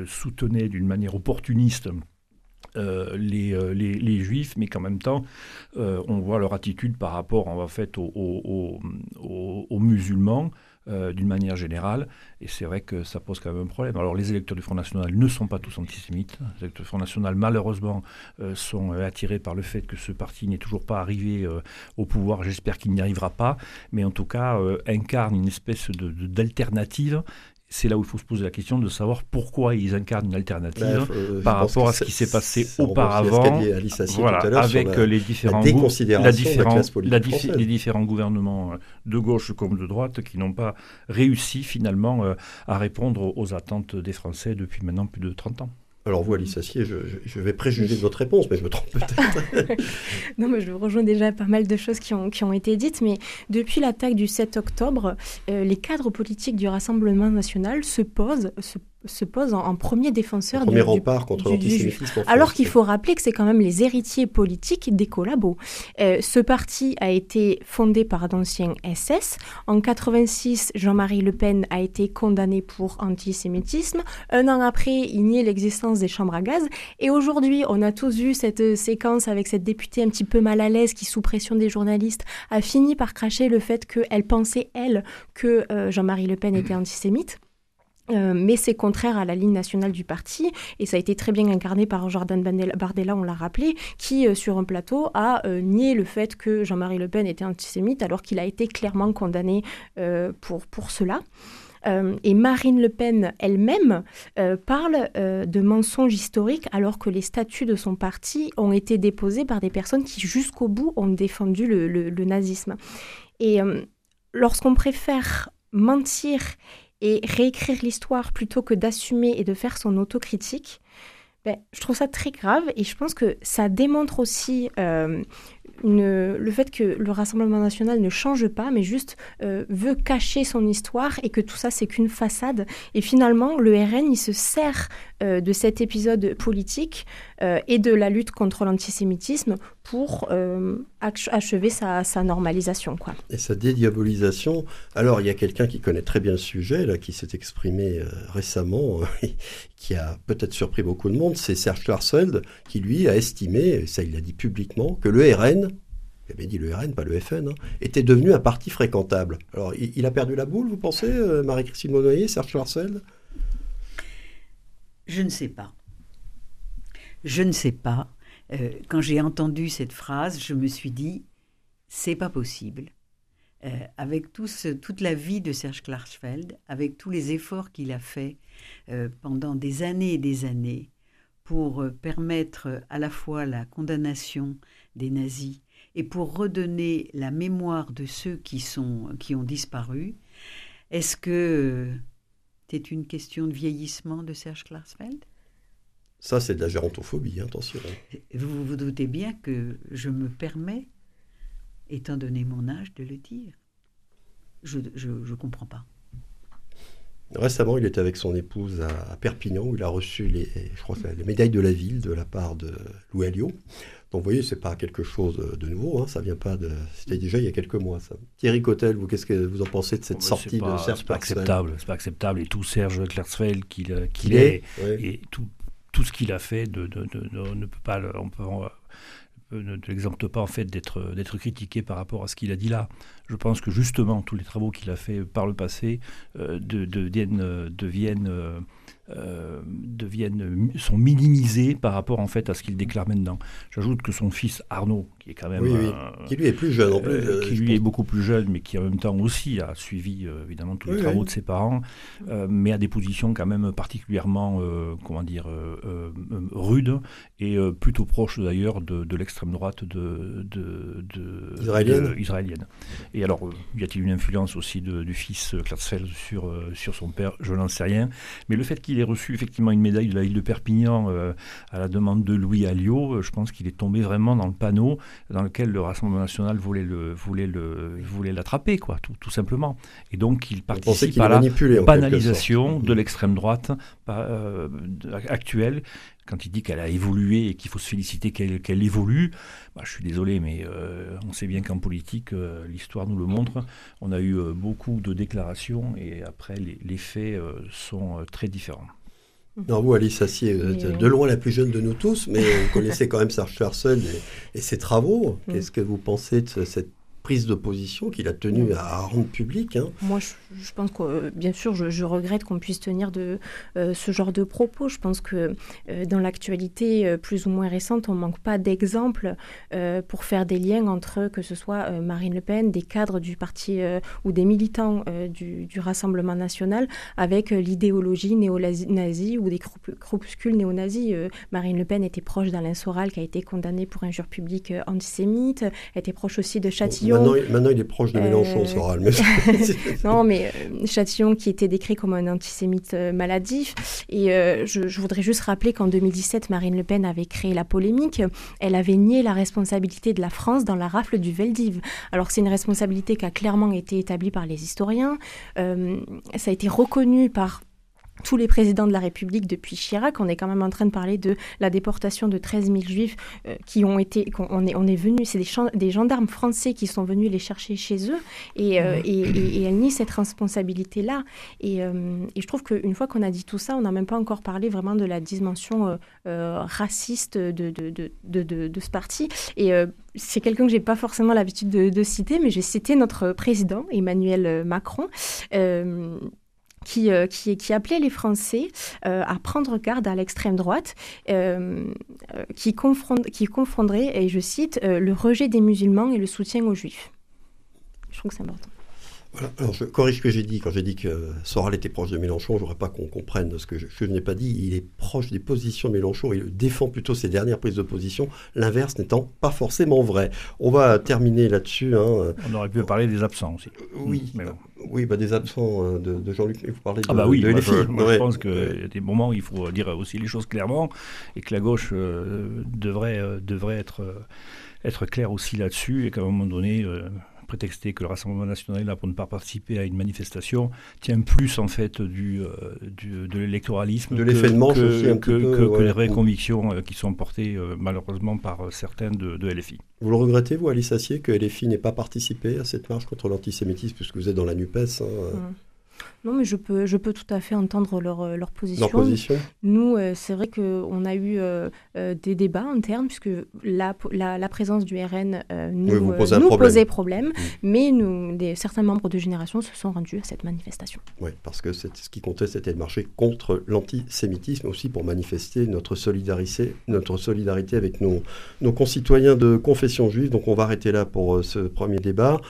soutenait d'une manière opportuniste euh, les, euh, les, les, juifs, mais qu'en même temps, euh, on voit leur attitude par rapport en fait aux, aux, aux, musulmans. D'une manière générale, et c'est vrai que ça pose quand même un problème. Alors les électeurs du Front National ne sont pas tous antisémites. Les électeurs du Front National, malheureusement, sont attirés par le fait que ce parti n'est toujours pas arrivé au pouvoir. J'espère qu'il n'y arrivera pas, mais en tout cas incarne une espèce d'alternative c'est là où il faut se poser la question de savoir pourquoi ils incarnent une alternative bah, euh, par rapport à ce qui s'est passé auparavant, voilà, avec les différents la la les différents gouvernements euh, de gauche comme de droite qui n'ont pas réussi finalement euh, à répondre aux attentes des Français depuis maintenant plus de 30 ans. Alors vous, Alice Assier, je, vais préjuger de votre réponse, mais je me trompe peut-être. (laughs) (laughs) non, mais je rejoins déjà pas mal de choses qui ont, qui ont été dites, mais depuis l'attaque du 7 octobre, les cadres politiques du Rassemblement national se posent, se se pose en, premier défenseur du, rempart contre l'antisémitisme. Alors qu'il faut rappeler que c'est quand même les héritiers politiques des collabos. Euh, ce parti a été fondé par d'anciens SS. En 86, Jean-Marie Le Pen a été condamné pour antisémitisme. Un an après, il niait l'existence des chambres à gaz. Et aujourd'hui, on a tous vu cette séquence avec cette députée un petit peu mal à l'aise qui, sous pression des journalistes, a fini par cracher le fait qu'elle pensait, elle, que euh, Jean-Marie Le Pen était antisémite. Euh, mais c'est contraire à la ligne nationale du parti, et ça a été très bien incarné par Jordan Bardella, on l'a rappelé, qui, euh, sur un plateau, a euh, nié le fait que Jean-Marie Le Pen était antisémite, alors qu'il a été clairement condamné pour, pour cela. et Marine Le Pen elle-même parle de mensonges historiques alors que les statuts de son parti ont été déposés par des personnes qui jusqu'au bout ont défendu le, le nazisme. Et lorsqu'on préfère mentir et réécrire l'histoire plutôt que d'assumer et de faire son autocritique, ben, je trouve ça très grave et je pense que ça démontre aussi euh, le fait que le Rassemblement national ne change pas, mais juste euh, veut cacher son histoire et que tout ça, c'est qu'une façade. Et finalement, le RN, il se sert euh, de cet épisode politique euh, et de la lutte contre l'antisémitisme pour achever sa, normalisation. Quoi. Et sa dédiabolisation. Alors, il y a quelqu'un qui connaît très bien le sujet, là, qui s'est exprimé récemment, (laughs) qui a peut-être surpris beaucoup de monde, c'est Serge Klarsfeld, qui lui a estimé, ça il l'a dit publiquement, que le RN il avait dit le RN, pas le FN, hein, était devenu un parti fréquentable. Alors, il, a perdu la boule, vous pensez, euh, Marie-Christine Monnoyer, Serge Schwarzfeld Je ne sais pas. Je ne sais pas. Euh, quand j'ai entendu cette phrase, je me suis dit, c'est pas possible. Euh, avec toute la vie de Serge Klarsfeld, avec tous les efforts qu'il a faits pendant des années et des années pour permettre à la fois la condamnation des nazis et pour redonner la mémoire de ceux qui, sont, qui ont disparu, est-ce que c'est une question de vieillissement de Serge Klarsfeld? Ça, c'est de la gérontophobie, attention. Vous vous doutez bien que je me permets, étant donné mon âge, de le dire. Je ne comprends pas. Récemment, il était avec son épouse à, Perpignan où il a reçu les, je crois, les médailles de la ville de la part de Louis Alliot. Donc vous voyez, c'est pas quelque chose de nouveau, hein, ça vient pas de. C'était déjà il y a quelques mois. Ça. Thierry Cotel, vous qu'est-ce que vous en pensez de cette sortie de Serge C'est pas acceptable, c'est pas acceptable. Et tout Serge Klersfeld qu'il est, et tout, tout ce qu'il a fait de, de, ne peut pas, on peut, ne l'exempte pas en fait d'être d'être critiqué par rapport à ce qu'il a dit là. Je pense que justement tous les travaux qu'il a fait par le passé euh, de, deviennent, deviennent euh, euh, deviennent, sont minimisés par rapport en fait à ce qu'il déclare maintenant. J'ajoute que son fils Arnaud, qui est quand même qui lui est plus jeune en plus, euh, qui lui est beaucoup plus jeune, mais qui en même temps aussi a suivi évidemment tous les travaux de ses parents, mais a des positions quand même particulièrement comment dire rudes et plutôt proches d'ailleurs de, l'extrême droite de, de, israélienne. israélienne. Et alors, y a-t-il une influence aussi du fils Klarsfeld sur, sur son père? Je n'en sais rien. Mais le fait qu'il ait reçu effectivement une médaille de la ville de Perpignan à la demande de Louis Alliot, je pense qu'il est tombé vraiment dans le panneau dans lequel le Rassemblement national voulait le voulait le voulait l'attraper, quoi, tout, tout, simplement. Et donc, il participe à la banalisation de l'extrême droite actuelle quand il dit qu'elle a évolué et qu'il faut se féliciter qu'elle évolue, bah, je suis désolé, mais euh, on sait bien qu'en politique, euh, l'histoire nous le montre. On a eu euh, beaucoup de déclarations et après, les, faits sont très différents. Non, vous, Alice Assier, vous êtes de loin la plus jeune de nous tous, mais vous connaissez quand même Serge Schwarzen et, et ses travaux. (laughs) Mm. Qu'est-ce que vous pensez de cette prise de position qu'il a tenu à rendre publique. Hein. Moi, je, pense que, euh, bien sûr, je, regrette qu'on puisse tenir de euh, ce genre de propos. Je pense que euh, dans l'actualité plus ou moins récente, on ne manque pas d'exemples pour faire des liens entre, que ce soit Marine Le Pen, des cadres du parti ou des militants du, Rassemblement national, avec l'idéologie néo-nazie ou des groupuscules néo-nazis. Marine Le Pen était proche d'Alain Soral, qui a été condamné pour injure publique antisémite, était proche aussi de Châtillon Maintenant, il est proche de Mélenchon, euh... Soral. (laughs) non, mais euh, Châtillon qui était décrit comme un antisémite euh, maladif. Et je, voudrais juste rappeler qu'en 2017, Marine Le Pen avait créé la polémique. Elle avait nié la responsabilité de la France dans la rafle du Veldiv. Alors c'est une responsabilité qui a clairement été établie par les historiens. ça a été reconnu par tous les présidents de la République depuis Chirac. On est quand même en train de parler de la déportation de 13 000 juifs euh, qui ont été. On est, on est venu, c'est des, des, gendarmes français qui sont venus les chercher chez eux et, euh, et, et, elle nie cette responsabilité-là. Et, euh, et, je trouve qu'une fois qu'on a dit tout ça, on n'a même pas encore parlé vraiment de la dimension raciste de, de, de, ce parti. Et c'est quelqu'un que j'ai pas forcément l'habitude de, citer, mais j'ai cité notre président, Emmanuel Macron. Euh, qui, qui, appelait les Français euh, à prendre garde à l'extrême droite, euh, qui, qui confondrait, et je cite, le rejet des musulmans et le soutien aux juifs. Je trouve que c'est important. Alors, je corrige ce que j'ai dit. Quand j'ai dit que Soral était proche de Mélenchon, je ne voudrais pas qu'on comprenne ce que je, n'ai pas dit. Il est proche des positions de Mélenchon. Il défend plutôt ses dernières prises de position, l'inverse n'étant pas forcément vrai. On va terminer là-dessus. Hein. On aurait pu parler des absents aussi. Oui, mais oui bah des absents euh, de, Jean-Luc. Vous parlez de, ah bah oui, moi, je, pense qu'il y a des moments où il faut dire aussi les choses clairement et que la gauche euh, devrait, euh, devrait être, être claire aussi là-dessus et qu'à un moment donné prétexter que le Rassemblement national est là pour ne pas participer à une manifestation tient plus en fait du, euh, de l'électoralisme de l'effet de manche aussi un que, que, les vraies convictions euh, qui sont portées euh, malheureusement par certains de, de, LFI. Vous le regrettez, vous, Alice Assier, que LFI n'ait pas participé à cette marche contre l'antisémitisme, puisque vous êtes dans la NUPES hein, mmh. Non, mais je peux, je peux tout à fait entendre leur, euh, leur position. Nous, euh, c'est vrai qu'on a eu euh, des débats internes, puisque la, la, présence du RN nous, nous posait problème, mm. mais nous, des, certains membres de Génération se sont rendus à cette manifestation. Oui, parce que ce qui comptait, c'était de marcher contre l'antisémitisme, aussi pour manifester notre solidarité, notre solidarité avec nos, nos concitoyens de confession juive. Donc on va arrêter là pour ce premier débat.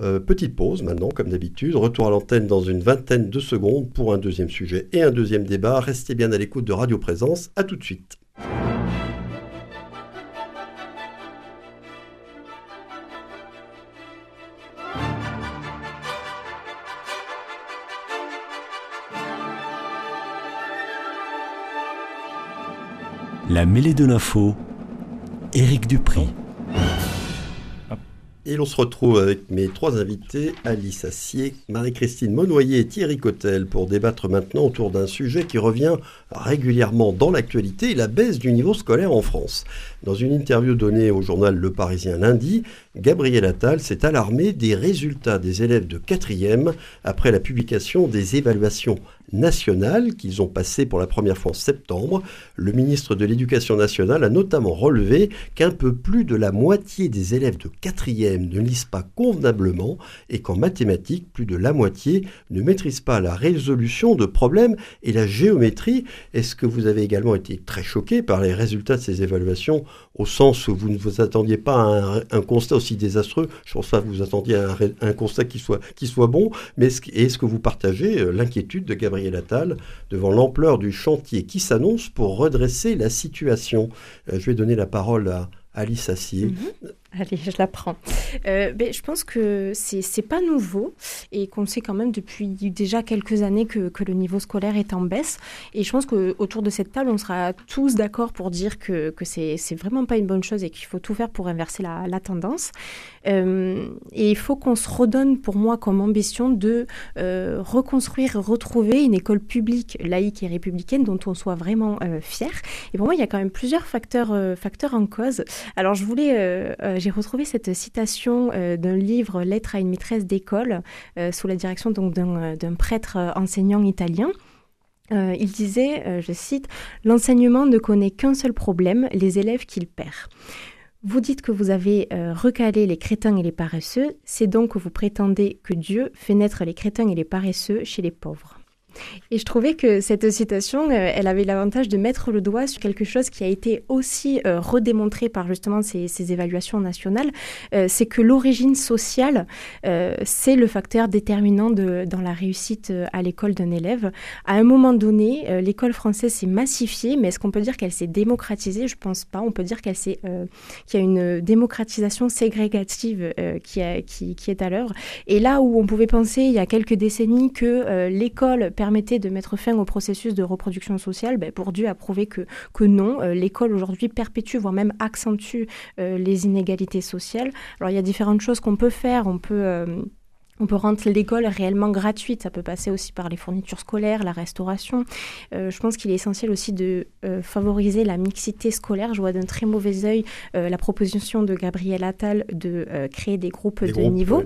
Euh, petite pause maintenant, comme d'habitude. Retour à l'antenne dans une vingtaine de secondes pour un deuxième sujet et un deuxième débat. Restez bien à l'écoute de Radio Présence. À tout de suite. La mêlée de l'info, Éric Dupri. Et l'on se retrouve avec mes trois invités, Alice Assier, Marie-Christine Monnoyer et Thierry Cotel, pour débattre maintenant autour d'un sujet qui revient régulièrement dans l'actualité, la baisse du niveau scolaire en France. Dans une interview donnée au journal Le Parisien lundi, Gabriel Attal s'est alarmé des résultats des élèves de 4e après la publication des évaluations nationales qu'ils ont passées pour la première fois en septembre. Le ministre de l'Éducation nationale a notamment relevé qu'un peu plus de la moitié des élèves de 4e ne lisent pas convenablement et qu'en mathématiques, plus de la moitié ne maîtrisent pas la résolution de problèmes et la géométrie. Est-ce que vous avez également été très choqué par les résultats de ces évaluations au sens où vous ne vous attendiez pas à un, constat aussi désastreux? Je pense pas que vous attendiez à un, constat qui soit, qui soit bon. Mais est-ce, que vous partagez euh, l'inquiétude de Gabriel Attal devant l'ampleur du chantier qui s'annonce pour redresser la situation euh, Je vais donner la parole à Alice Assier. Mhm. Allez, je la prends. Euh, ben, je pense que c'est n'est pas nouveau et qu'on sait quand même depuis déjà quelques années que, que, le niveau scolaire est en baisse. Et je pense qu'autour de cette table, on sera tous d'accord pour dire que, que c'est vraiment pas une bonne chose et qu'il faut tout faire pour inverser la, tendance. Euh, et il faut qu'on se redonne, pour moi, comme ambition de euh, reconstruire, retrouver une école publique, laïque et républicaine dont on soit vraiment euh, fier. Et pour moi, il y a quand même plusieurs facteurs, facteurs en cause. Alors, je voulais, j'ai retrouvé cette citation d'un livre Lettre à une maîtresse d'école sous la direction d'un prêtre enseignant italien. il disait, je cite, L'enseignement ne connaît qu'un seul problème, les élèves qu'il perd. Vous dites que vous avez euh, recalé les crétins et les paresseux, c'est donc que vous prétendez que Dieu fait naître les crétins et les paresseux chez les pauvres. Et je trouvais que cette citation, euh, elle avait l'avantage de mettre le doigt sur quelque chose qui a été aussi euh, redémontré par justement ces, évaluations nationales, euh, c'est que l'origine sociale, c'est le facteur déterminant dans la réussite à l'école d'un élève. À un moment donné, l'école française s'est massifiée, mais est-ce qu'on peut dire qu'elle s'est démocratisée? Je pense pas. On peut dire qu'il y a une démocratisation ségrégative qui, est à l'œuvre. Et là où on pouvait penser il y a quelques décennies que l'école permettait de mettre fin au processus de reproduction sociale, ben, pour Dieu a prouvé que, que non. Euh, l'école aujourd'hui perpétue, voire même accentue euh, les inégalités sociales. Alors il y a différentes choses qu'on peut faire. On peut... Euh, on peut rendre l'école réellement gratuite. Ça peut passer aussi par les fournitures scolaires, la restauration. je pense qu'il est essentiel aussi de favoriser la mixité scolaire. Je vois d'un très mauvais œil la proposition de Gabriel Attal de créer des groupes de niveau.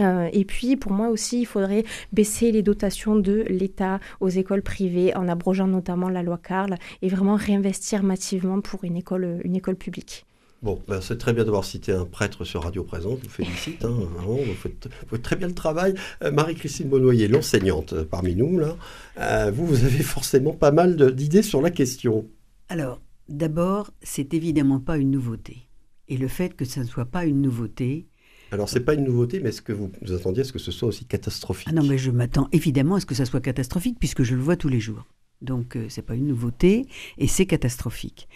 Euh, et puis, pour moi aussi, il faudrait baisser les dotations de l'État aux écoles privées en abrogeant notamment la loi Carle et vraiment réinvestir massivement pour une école, une école publique. Bon, ben c'est très bien d'avoir cité un prêtre sur Radio Présente, je vous félicite, hein, vous, faites, très bien le travail. Euh, Marie-Christine Bonnoyer, l'enseignante euh, parmi nous, là, vous, vous avez forcément pas mal d'idées sur la question. Alors, d'abord, c'est évidemment pas une nouveauté. Et le fait que ça ne soit pas une nouveauté, alors, ce n'est pas une nouveauté, mais est-ce que vous vous attendiez à ce que ce soit aussi catastrophique? Ah non, mais je m'attends évidemment à ce que ça soit catastrophique, puisque je le vois tous les jours. Donc, euh, ce n'est pas une nouveauté, et c'est catastrophique.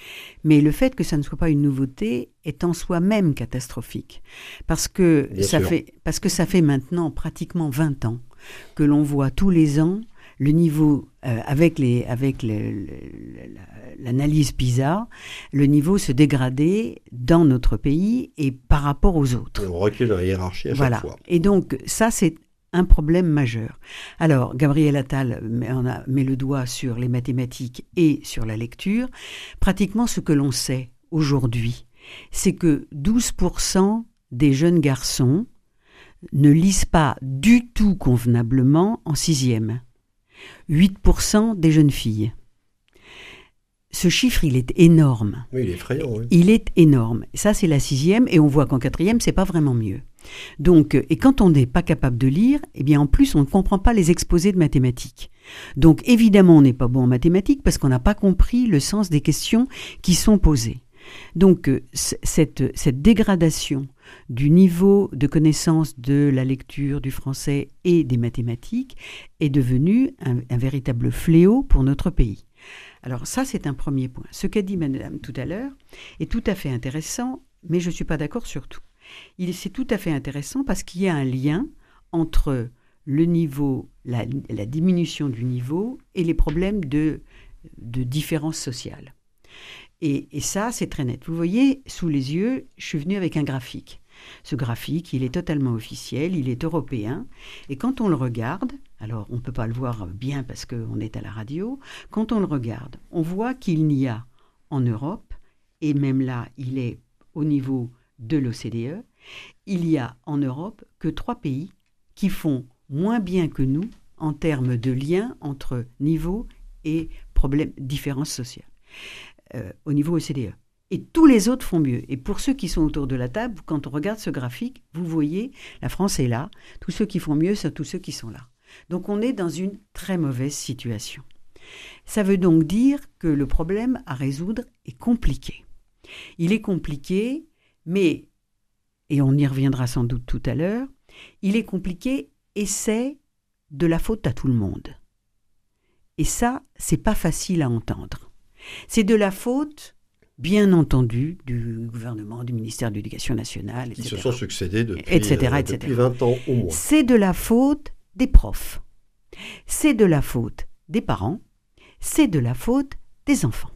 Mais le fait que ça ne soit pas une nouveauté est en soi-même catastrophique. Parce que, ça fait, parce que ça fait maintenant pratiquement 20 ans que l'on voit tous les ans le niveau, euh, avec, les, avec l'analyse PISA, le niveau se dégrader dans notre pays et par rapport aux autres. on recule dans la hiérarchie à voilà. chaque fois. Et donc, ça, c'est un problème majeur. Alors, Gabriel Attal met, a, met le doigt sur les mathématiques et sur la lecture. Pratiquement ce que l'on sait aujourd'hui, c'est que 12% des jeunes garçons ne lisent pas du tout convenablement en sixième. 8% des jeunes filles. Ce chiffre, il est énorme. Oui, il est effrayant. Oui. Il est énorme. Ça, c'est la sixième, et on voit qu'en quatrième, c'est pas vraiment mieux. Donc, et quand on n'est pas capable de lire, eh bien, en plus, on ne comprend pas les exposés de mathématiques. Donc, évidemment, on n'est pas bon en mathématiques parce qu'on n'a pas compris le sens des questions qui sont posées. Donc, euh, cette, dégradation du niveau de connaissance de la lecture, du français et des mathématiques est devenu un, véritable fléau pour notre pays. Alors ça, c'est un premier point. Ce qu'a dit Madame tout à l'heure est tout à fait intéressant, mais je ne suis pas d'accord sur tout. C'est tout à fait intéressant parce qu'il y a un lien entre le niveau, la, diminution du niveau et les problèmes de, de différence sociale. Et, ça, c'est très net. Vous voyez, sous les yeux, je suis venu avec un graphique. Ce graphique, il est totalement officiel, il est européen. Et quand on le regarde, alors on ne peut pas le voir bien parce qu'on est à la radio, quand on le regarde, on voit qu'il n'y a en Europe, et même là, il est au niveau de l'OCDE, il y a en Europe que trois pays qui font moins bien que nous en termes de lien entre niveau et problème, différence sociale. Euh, au niveau OCDE. Et tous les autres font mieux. Et pour ceux qui sont autour de la table, quand on regarde ce graphique, vous voyez, la France est là. Tous ceux qui font mieux sont tous ceux qui sont là. Donc on est dans une très mauvaise situation. Ça veut donc dire que le problème à résoudre est compliqué. Il est compliqué, mais, et on y reviendra sans doute tout à l'heure, il est compliqué et c'est de la faute à tout le monde. Et ça, c'est pas facile à entendre. C'est de la faute bien entendu, du gouvernement, du ministère de l'Éducation nationale, Qui etc. se sont succédés depuis, Etc., euh, etc. depuis 20 ans au moins. C'est de la faute des profs. C'est de la faute des parents. C'est de la faute des enfants.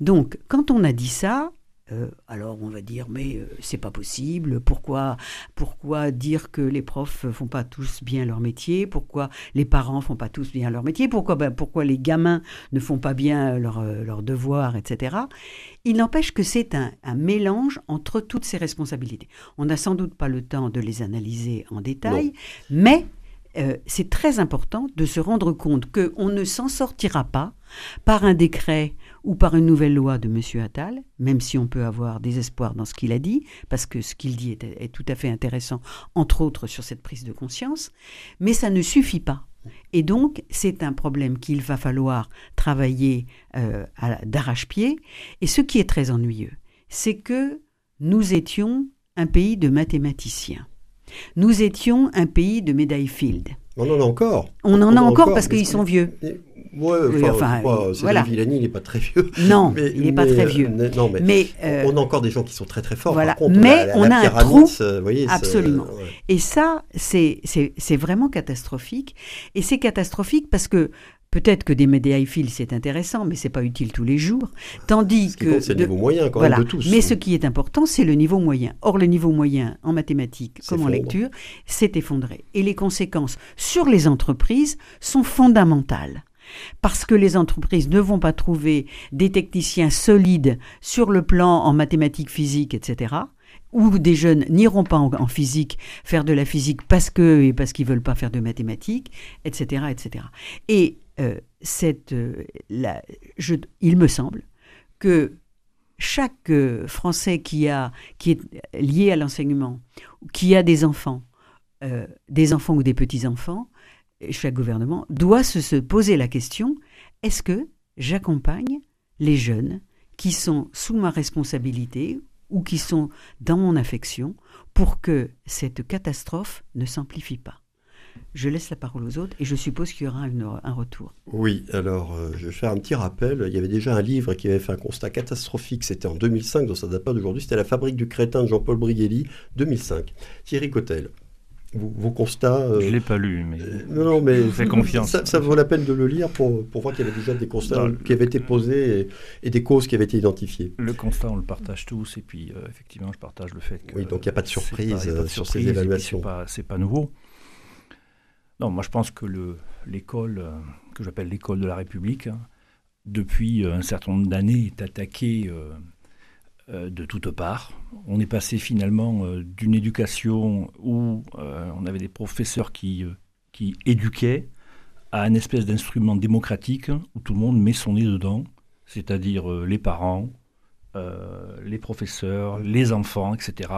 Donc, quand on a dit ça, euh, alors on va dire mais euh, c'est pas possible. Pourquoi, pourquoi dire que les profs font pas tous bien leur métier? Pourquoi les parents font pas tous bien leur métier? Pourquoi, ben, pourquoi les gamins ne font pas bien leurs euh, leurs devoirs, etc. Il n'empêche que c'est un, un mélange entre toutes ces responsabilités. On n'a sans doute pas le temps de les analyser en détail, mais euh, c'est très important de se rendre compte qu'on ne s'en sortira pas par un décret ou par une nouvelle loi de M. Attal, même si on peut avoir des espoirs dans ce qu'il a dit, parce que ce qu'il dit est, est tout à fait intéressant, entre autres sur cette prise de conscience, mais ça ne suffit pas. Et donc, c'est un problème qu'il va falloir travailler euh, d'arrache-pied. Et ce qui est très ennuyeux, c'est que nous étions un pays de mathématiciens. Nous étions un pays de médailles Field. On en a encore. On en a encore parce qu'ils sont vieux. Ouais, Oui, enfin, pas- euh, voilà. Villani, il n'est pas très vieux. (laughs) Non, Mais- il n'est pas très euh, vieux. mais- non, mais, Mais, euh, on a encore des gens qui sont très très forts. voilà. Par contre, Mais la- la on a un trou. euh, vous voyez, Absolument. ouais. Et ça, c'est vraiment catastrophique. Et c'est catastrophique parce que peut-être que des fil, c'est intéressant, mais c'est pas utile tous les jours. (laughs) Tandis Ce que. c'est le niveau moyen quand voilà. même de tous. Mais ce qui est important, c'est le niveau moyen. Or, le niveau moyen en mathématiques comme en lecture s'est effondré. Et les conséquences sur les entreprises sont fondamentales. Parce que les entreprises ne vont pas trouver des techniciens solides sur le plan en mathématiques, physique, etc. Ou des jeunes n'iront pas en, physique faire de la physique parce que et parce qu'ils veulent pas faire de mathématiques, etc., etc. Et euh, euh, il me semble que chaque euh, Français qui, a, qui est lié à l'enseignement, qui a des enfants, des enfants ou des petits-enfants, et chaque gouvernement doit se, se poser la question, est-ce que j'accompagne les jeunes qui sont sous ma responsabilité ou qui sont dans mon affection pour que cette catastrophe ne s'amplifie pas? Je laisse la parole aux autres et je suppose qu'il y aura un retour. Oui, alors euh, je vais faire un petit rappel. Il y avait déjà un livre qui avait fait un constat catastrophique, c'était en 2005, donc ça date pas d'aujourd'hui, c'était La fabrique du crétin de Jean-Paul Brigelli, 2005. Thierry Cotel, vos, vos constats euh, Je ne l'ai pas lu, mais euh, non, non, mais je vous fais confiance. Ça, ça vaut la peine de le lire pour, pour voir qu'il y avait déjà des constats Non, qui avaient été posés et, et des causes qui avaient été identifiées. le constat, on le partage tous. Et puis, euh, effectivement, je partage le fait que. Oui, donc il n'y a pas de surprise, pas- pas de sur ces surprise, évaluations. C'est pas, c'est pas nouveau. Non, moi je pense que le- l'école, que j'appelle l'école de la République, hein, depuis un certain nombre d'années, est attaquée euh, de toutes parts. On est passé finalement euh, d'une éducation où euh, on avait des professeurs qui, euh, éduquaient à un espèce d'instrument démocratique où tout le monde met son nez dedans, c'est-à-dire euh, les parents, euh, les professeurs, les enfants, etc.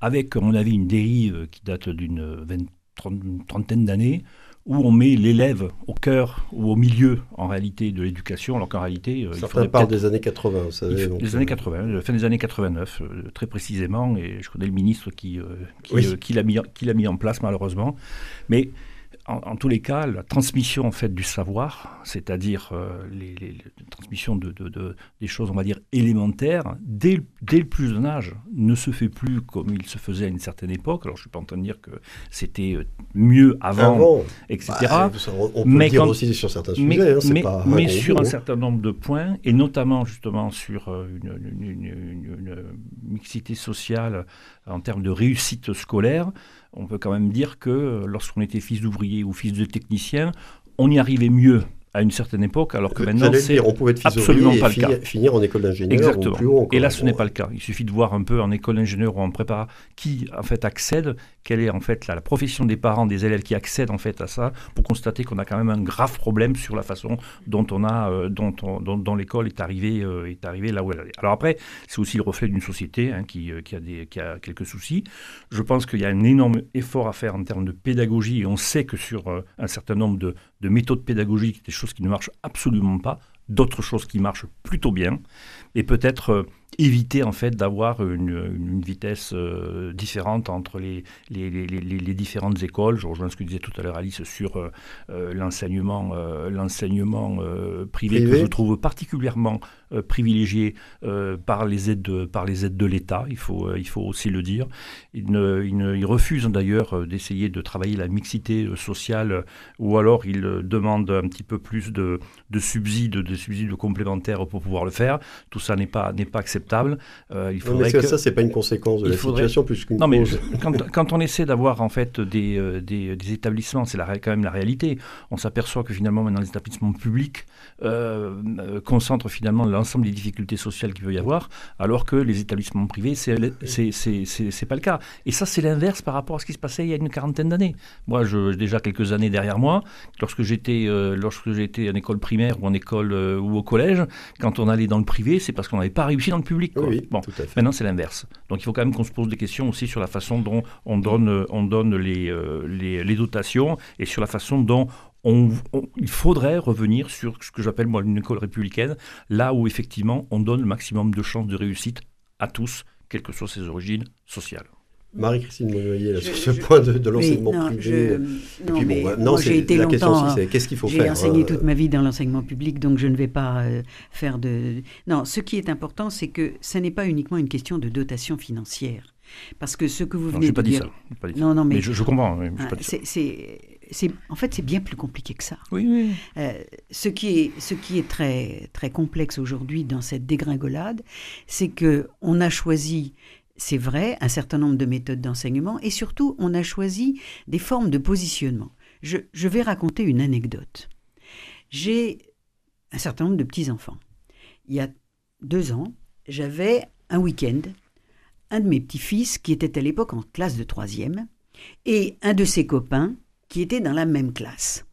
Avec, à mon avis, une dérive qui date d'une trentaine d'années, où on met l'élève au cœur ou au milieu, en réalité, de l'éducation, alors qu'en réalité, euh, Certains parlent des années 80, vous savez. donc, les euh, années 80, la fin des années 89, euh, très précisément, et je connais le ministre qui, euh, qui, Oui. euh, qui l'a mis, en- qui l'a mis en place malheureusement. Mais en, en tous les cas, la transmission en fait du savoir, c'est-à-dire euh, les, les- la transmission de, de- de- des choses, on va dire élémentaires, dès, le- dès le plus jeune âge, ne se fait plus comme il se faisait à une certaine époque. Alors je suis pas en train de dire que c'était euh, mieux avant, Avant, etc. bah, on peut Mais dire quand- aussi sur certains Mais, sujets. hein, mais- pas mais sur un hein. certain nombre de points, et notamment justement sur euh, une, une- une- une- une mixité sociale en termes de réussite scolaire, on peut quand même dire que lorsqu'on était fils d'ouvrier ou fils de technicien, on y arrivait mieux à une certaine époque, alors que Euh, maintenant c'est absolument pas le cas. finir, finir en école d'ingénieur Exactement. ou plus haut encore. Et là, ce n'est pas le cas. Il suffit de voir un peu en école d'ingénieur ou en prépa qui en fait accède, quelle est en fait la, la profession des parents, des élèves qui accèdent en fait à ça, pour constater qu'on a quand même un grave problème sur la façon dont on a, euh, dont, on- dont- dont l'école est arrivée, euh, est arrivée là où elle est. Alors après, c'est aussi le reflet d'une société hein, qui, euh, qui a des, qui a quelques soucis. Je pense qu'il y a un énorme effort à faire en termes de pédagogie et on sait que sur un certain nombre de, de méthodes pédagogiques, des qui ne marchent absolument pas, d'autres choses qui marchent plutôt bien. Et peut-être euh, éviter en fait d'avoir une, vitesse euh, différente entre les les, les, les, différentes écoles. Je rejoins ce que disait tout à l'heure Alice sur euh, euh, l'enseignement privé, que je trouve particulièrement privilégié par les aides de, par les aides de l'État. Il faut il faut aussi le dire. Il, ne, il, refuse d'ailleurs d'essayer de travailler la mixité sociale ou alors il demande un petit peu plus de, de subsides de subsides complémentaires pour pouvoir le faire. Tout ça n'est pas n'est pas acceptable euh, il faudrait que, ça, c'est pas une conséquence de la situation plus qu'une cause. (laughs) quand, on essaie d'avoir en fait des, euh, des, établissements, c'est quand même la réalité. On s'aperçoit que finalement maintenant les établissements publics euh, euh, concentrent finalement l'ensemble des difficultés sociales qu'il peut y avoir, alors que les établissements privés, c'est pas le cas. Et ça, c'est l'inverse par rapport à ce qui se passait il y a une quarantaine d'années. Moi, j'ai déjà quelques années derrière moi. Lorsque j'étais lorsque j'étais en école primaire ou en école ou au collège, quand on allait dans le privé, c'est parce qu'on n'avait pas réussi dans le public. Oui, bon, maintenant c'est l'inverse. Donc il faut quand même qu'on se pose des questions aussi sur la façon dont on donne, on donne les, euh, les, les, dotations et sur la façon dont on, il faudrait revenir sur ce que j'appelle moi une école républicaine, là où effectivement on donne le maximum de chances de réussite à tous, quelles que soient ses origines sociales. Marie-Christine Monnoyer, sur ce point de, l'enseignement privé. non, mais j'ai été la longtemps. Qu'est-ce qu'il faut faire J'ai enseigné euh, toute ma vie dans l'enseignement public, donc je ne vais pas euh, faire de. Non, ce qui est important, c'est que ce n'est pas uniquement une question de dotation financière. Parce que ce que vous venez de dire. Pas dit ça. Non, non, mais, je, comprends. Ah, c'est, en fait, c'est bien plus compliqué que ça. Oui, oui. Euh, ce qui est, ce qui est très, très complexe aujourd'hui dans cette dégringolade, c'est que on a choisi c'est vrai, un certain nombre de méthodes d'enseignement et surtout, on a choisi des formes de positionnement. Je, vais raconter une anecdote. J'ai un certain nombre de petits-enfants. Il y a deux ans, j'avais un week-end, un de mes petits-fils qui était à l'époque en classe de troisième et un de ses copains qui était dans la même classe.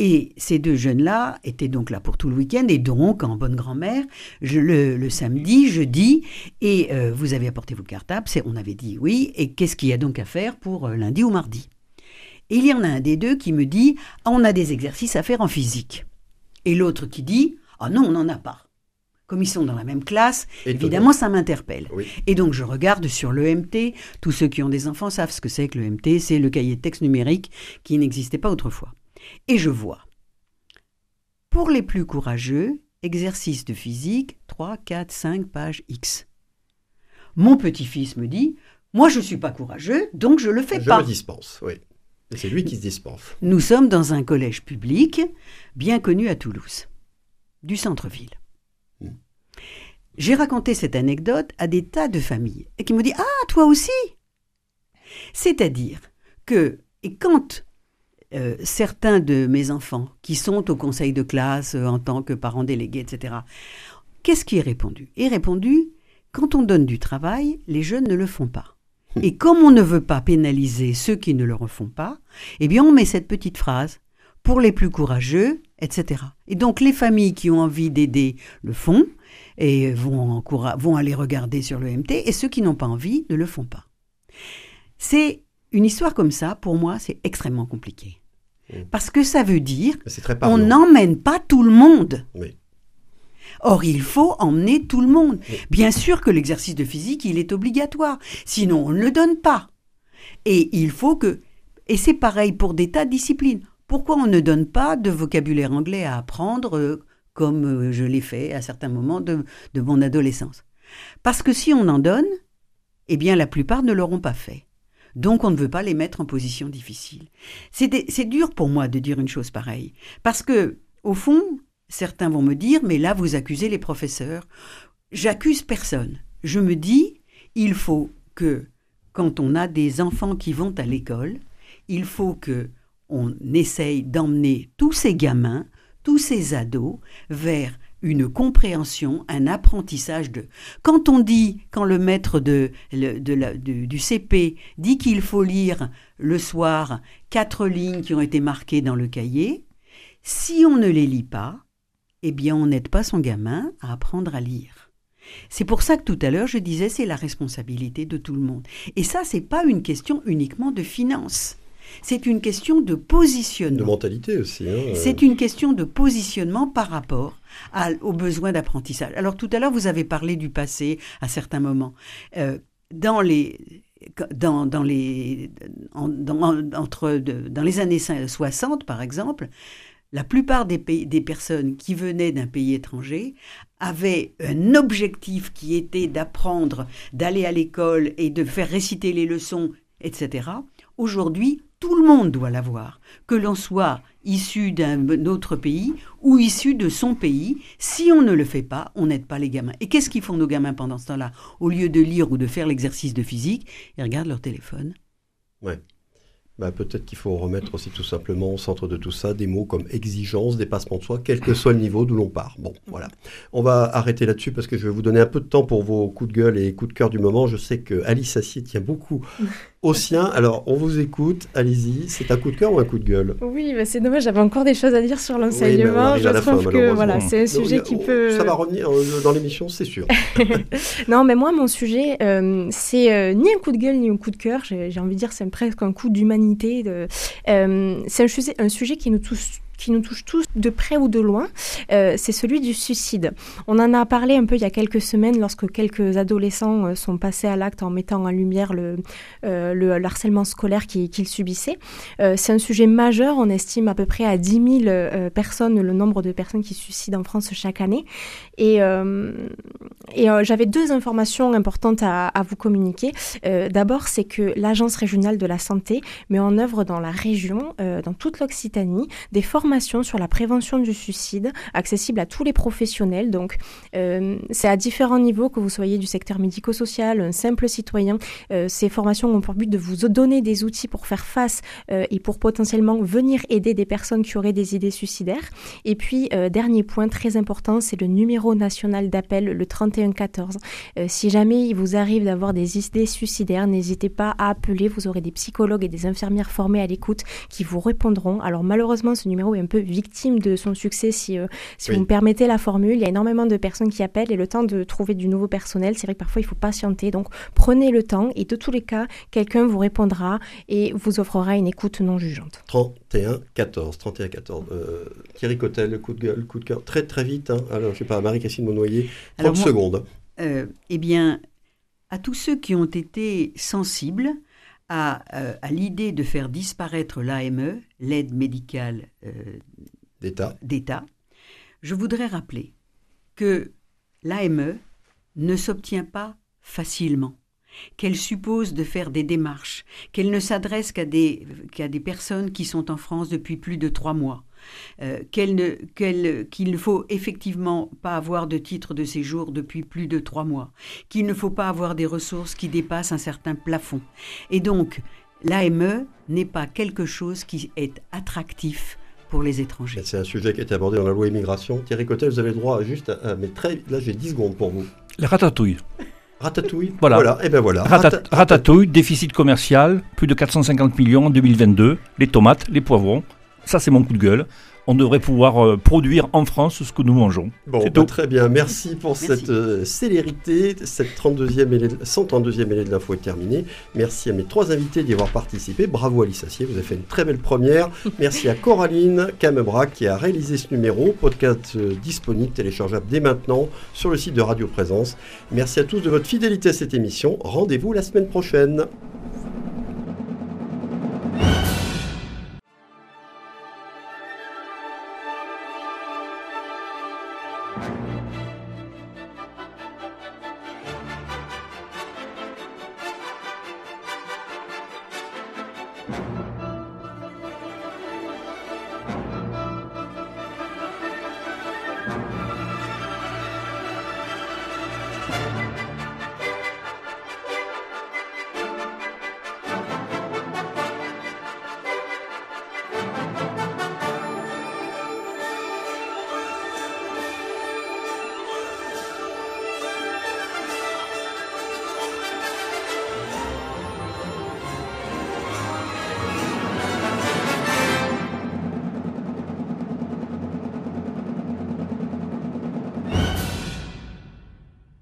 Et ces deux jeunes-là étaient donc là pour tout le week-end, et donc, en bonne grand-mère, le, le, samedi, je dis, et euh, vous avez apporté vos cartables, on avait dit oui, et qu'est-ce qu'il y a donc à faire pour euh, lundi ou mardi? Et il y en a un des deux qui me dit, ah, on a des exercices à faire en physique. Et l'autre qui dit, ah non, on n'en a pas comme ils sont dans la même classe, évidemment, ça m'interpelle. Et donc, je regarde sur l'EMT. Tous ceux qui ont des enfants savent ce que c'est que l'EMT. C'est le cahier de texte numérique qui n'existait pas autrefois. Et je vois. Pour les plus courageux, exercice de physique, 3, 4, 5 pages X. Mon petit-fils me dit Moi, je ne suis pas courageux, donc je ne le fais pas. Je me dispense, oui. C'est lui qui se dispense. Nous sommes dans un collège public bien connu à Toulouse, du centre-ville. Hmm. J'ai raconté cette anecdote à des tas de familles et qui m'ont dit Ah, toi aussi C'est-à-dire que, et quand euh, certains de mes enfants qui sont au conseil de classe euh, en tant que parents délégués, etc. Qu'est-ce qui est répondu? Est répondu quand on donne du travail, les jeunes ne le font pas. Hmm. Et comme on ne veut pas pénaliser ceux qui ne le refont pas, eh bien on met cette petite phrase pour les plus courageux, etc. Et donc les familles qui ont envie d'aider le font et vont, vont aller regarder sur le MT, et ceux qui n'ont pas envie ne le font pas. C'est une histoire comme ça, pour moi, c'est extrêmement compliqué. Mm. Parce que ça veut dire on n'emmène pas tout le monde. Or, il faut emmener tout le monde. Bien sûr que l'exercice de physique, il est obligatoire. Sinon, on ne le donne pas. Et il faut que... Et c'est pareil pour des tas de disciplines. Pourquoi on ne donne pas de vocabulaire anglais à apprendre euh, comme euh, je l'ai fait à certains moments de, de mon adolescence? Parce que si on en donne, eh bien la plupart ne l'auront pas fait. Donc on ne veut pas les mettre en position difficile. C'est dur pour moi de dire une chose pareille. Parce que, au fond, certains vont me dire, mais là vous accusez les professeurs. J'accuse personne. Je me dis, il faut que, quand on a des enfants qui vont à l'école, il faut que on essaye d'emmener tous ces gamins, tous ces ados vers une compréhension, un apprentissage de. Quand on dit, quand le maître de, du CP dit qu'il faut lire le soir quatre lignes qui ont été marquées dans le cahier, si on ne les lit pas, eh bien on n'aide pas son gamin à apprendre à lire. C'est pour ça que tout à l'heure je disais c'est la responsabilité de tout le monde. Et ça c'est pas une question uniquement de finances. C'est une question de positionnement. De mentalité aussi. Hein. C'est une question de positionnement par rapport aux besoins d'apprentissage. Alors tout à l'heure, vous avez parlé du passé à certains moments. Euh, dans les dans, dans, les, entre dans les années 60, par exemple, la plupart des, des personnes qui venaient d'un pays étranger avaient un objectif qui était d'apprendre, d'aller à l'école et de faire réciter les leçons, etc. Aujourd'hui, tout le monde doit l'avoir, que l'on soit issu d'un autre pays ou issu de son pays. Si on ne le fait pas, on n'aide pas les gamins. Et qu'est-ce qu'ils font nos gamins pendant ce temps-là? Au lieu de lire ou de faire l'exercice de physique, ils regardent leur téléphone. Ouais. Bah, peut-être qu'il faut remettre aussi tout simplement au centre de tout ça des mots comme exigence, dépassement de soi, quel que soit le niveau d'où l'on part. Bon, voilà. On va arrêter là-dessus parce que je vais vous donner un peu de temps pour vos coups de gueule et coups de cœur du moment. Je sais que Alice Assier tient beaucoup au sien. Alors, on vous écoute, allez-y. C'est un coup de cœur ou un coup de gueule? Oui, bah, c'est dommage, j'avais encore des choses à dire sur l'enseignement. je trouve que voilà, c'est un sujet qui peut... Ça va revenir euh, dans l'émission, c'est sûr. (laughs) non, mais moi, mon sujet, euh, c'est euh, ni un coup de gueule ni un coup de cœur. J'ai envie de dire, c'est presque un coup d'humanité. c'est un, un sujet qui nous touche qui nous touche tous de près ou de loin, euh, c'est celui du suicide. On en a parlé un peu il y a quelques semaines lorsque quelques adolescents euh, sont passés à l'acte en mettant en lumière le, euh, le, harcèlement scolaire qu'ils subissaient. c'est un sujet majeur, on estime à peu près à 10 000 personnes le nombre de personnes qui se suicident en France chaque année. Et, et j'avais deux informations importantes à, à vous communiquer. D'abord, c'est que l'Agence régionale de la santé met en œuvre dans la région, dans toute l'Occitanie, des formes sur la prévention du suicide, accessible à tous les professionnels. Donc, euh, c'est à différents niveaux, que vous soyez du secteur médico-social, un simple citoyen. Euh, ces formations ont pour but de vous donner des outils pour faire face euh, et pour potentiellement venir aider des personnes qui auraient des idées suicidaires. Et puis, dernier point très important, c'est le numéro national d'appel, le 3114. si jamais il vous arrive d'avoir des idées suicidaires, n'hésitez pas à appeler. Vous aurez des psychologues et des infirmières formées à l'écoute qui vous répondront. Alors malheureusement, ce numéro est un peu victime de son succès, si, euh, si vous me permettez la formule. Il y a énormément de personnes qui appellent et le temps de trouver du nouveau personnel, c'est vrai que parfois il faut patienter. Donc prenez le temps et de tous les cas, quelqu'un vous répondra et vous offrera une écoute non jugeante. 31 14, 31 14. Thierry Cotel, coup de gueule, coup de cœur, très très vite. Hein. Alors je sais pas, Marie-Christine Monnoyer, 30 secondes. Euh, eh bien, à tous ceux qui ont été sensibles, euh, à, l'idée de faire disparaître l'AME, l'aide médicale euh, d'État, je voudrais rappeler que l'AME ne s'obtient pas facilement, qu'elle suppose de faire des démarches, qu'elle ne s'adresse qu'à des, qu'à des personnes qui sont en France depuis plus de trois mois, euh, qu'il ne faut effectivement pas avoir de titre de séjour depuis plus de trois mois, qu'il ne faut pas avoir des ressources qui dépassent un certain plafond. Et donc, l'AME n'est pas quelque chose qui est attractif pour les étrangers. C'est un sujet qui a été abordé dans la loi immigration. Thierry Cotet, vous avez le droit juste à, mais très, là j'ai 10 secondes pour vous. La ratatouille. Ratatouille Voilà. voilà. Et eh ben voilà. ratatouille, déficit commercial, plus de 450 millions en 2022. Les tomates, les poivrons, ça, c'est mon coup de gueule. On devrait pouvoir euh, produire en France ce que nous mangeons. Bon, bah, très bien. Merci pour cette euh, célérité. Cette 32e 132e élève de l'info est terminée. Merci à mes trois invités d'y avoir participé. Bravo Alice Assier, vous avez fait une très belle première. Merci à Coraline Camebra qui a réalisé ce numéro. Podcast euh, disponible, téléchargeable dès maintenant sur le site de Radio Présence. Merci à tous de votre fidélité à cette émission. Rendez-vous la semaine prochaine.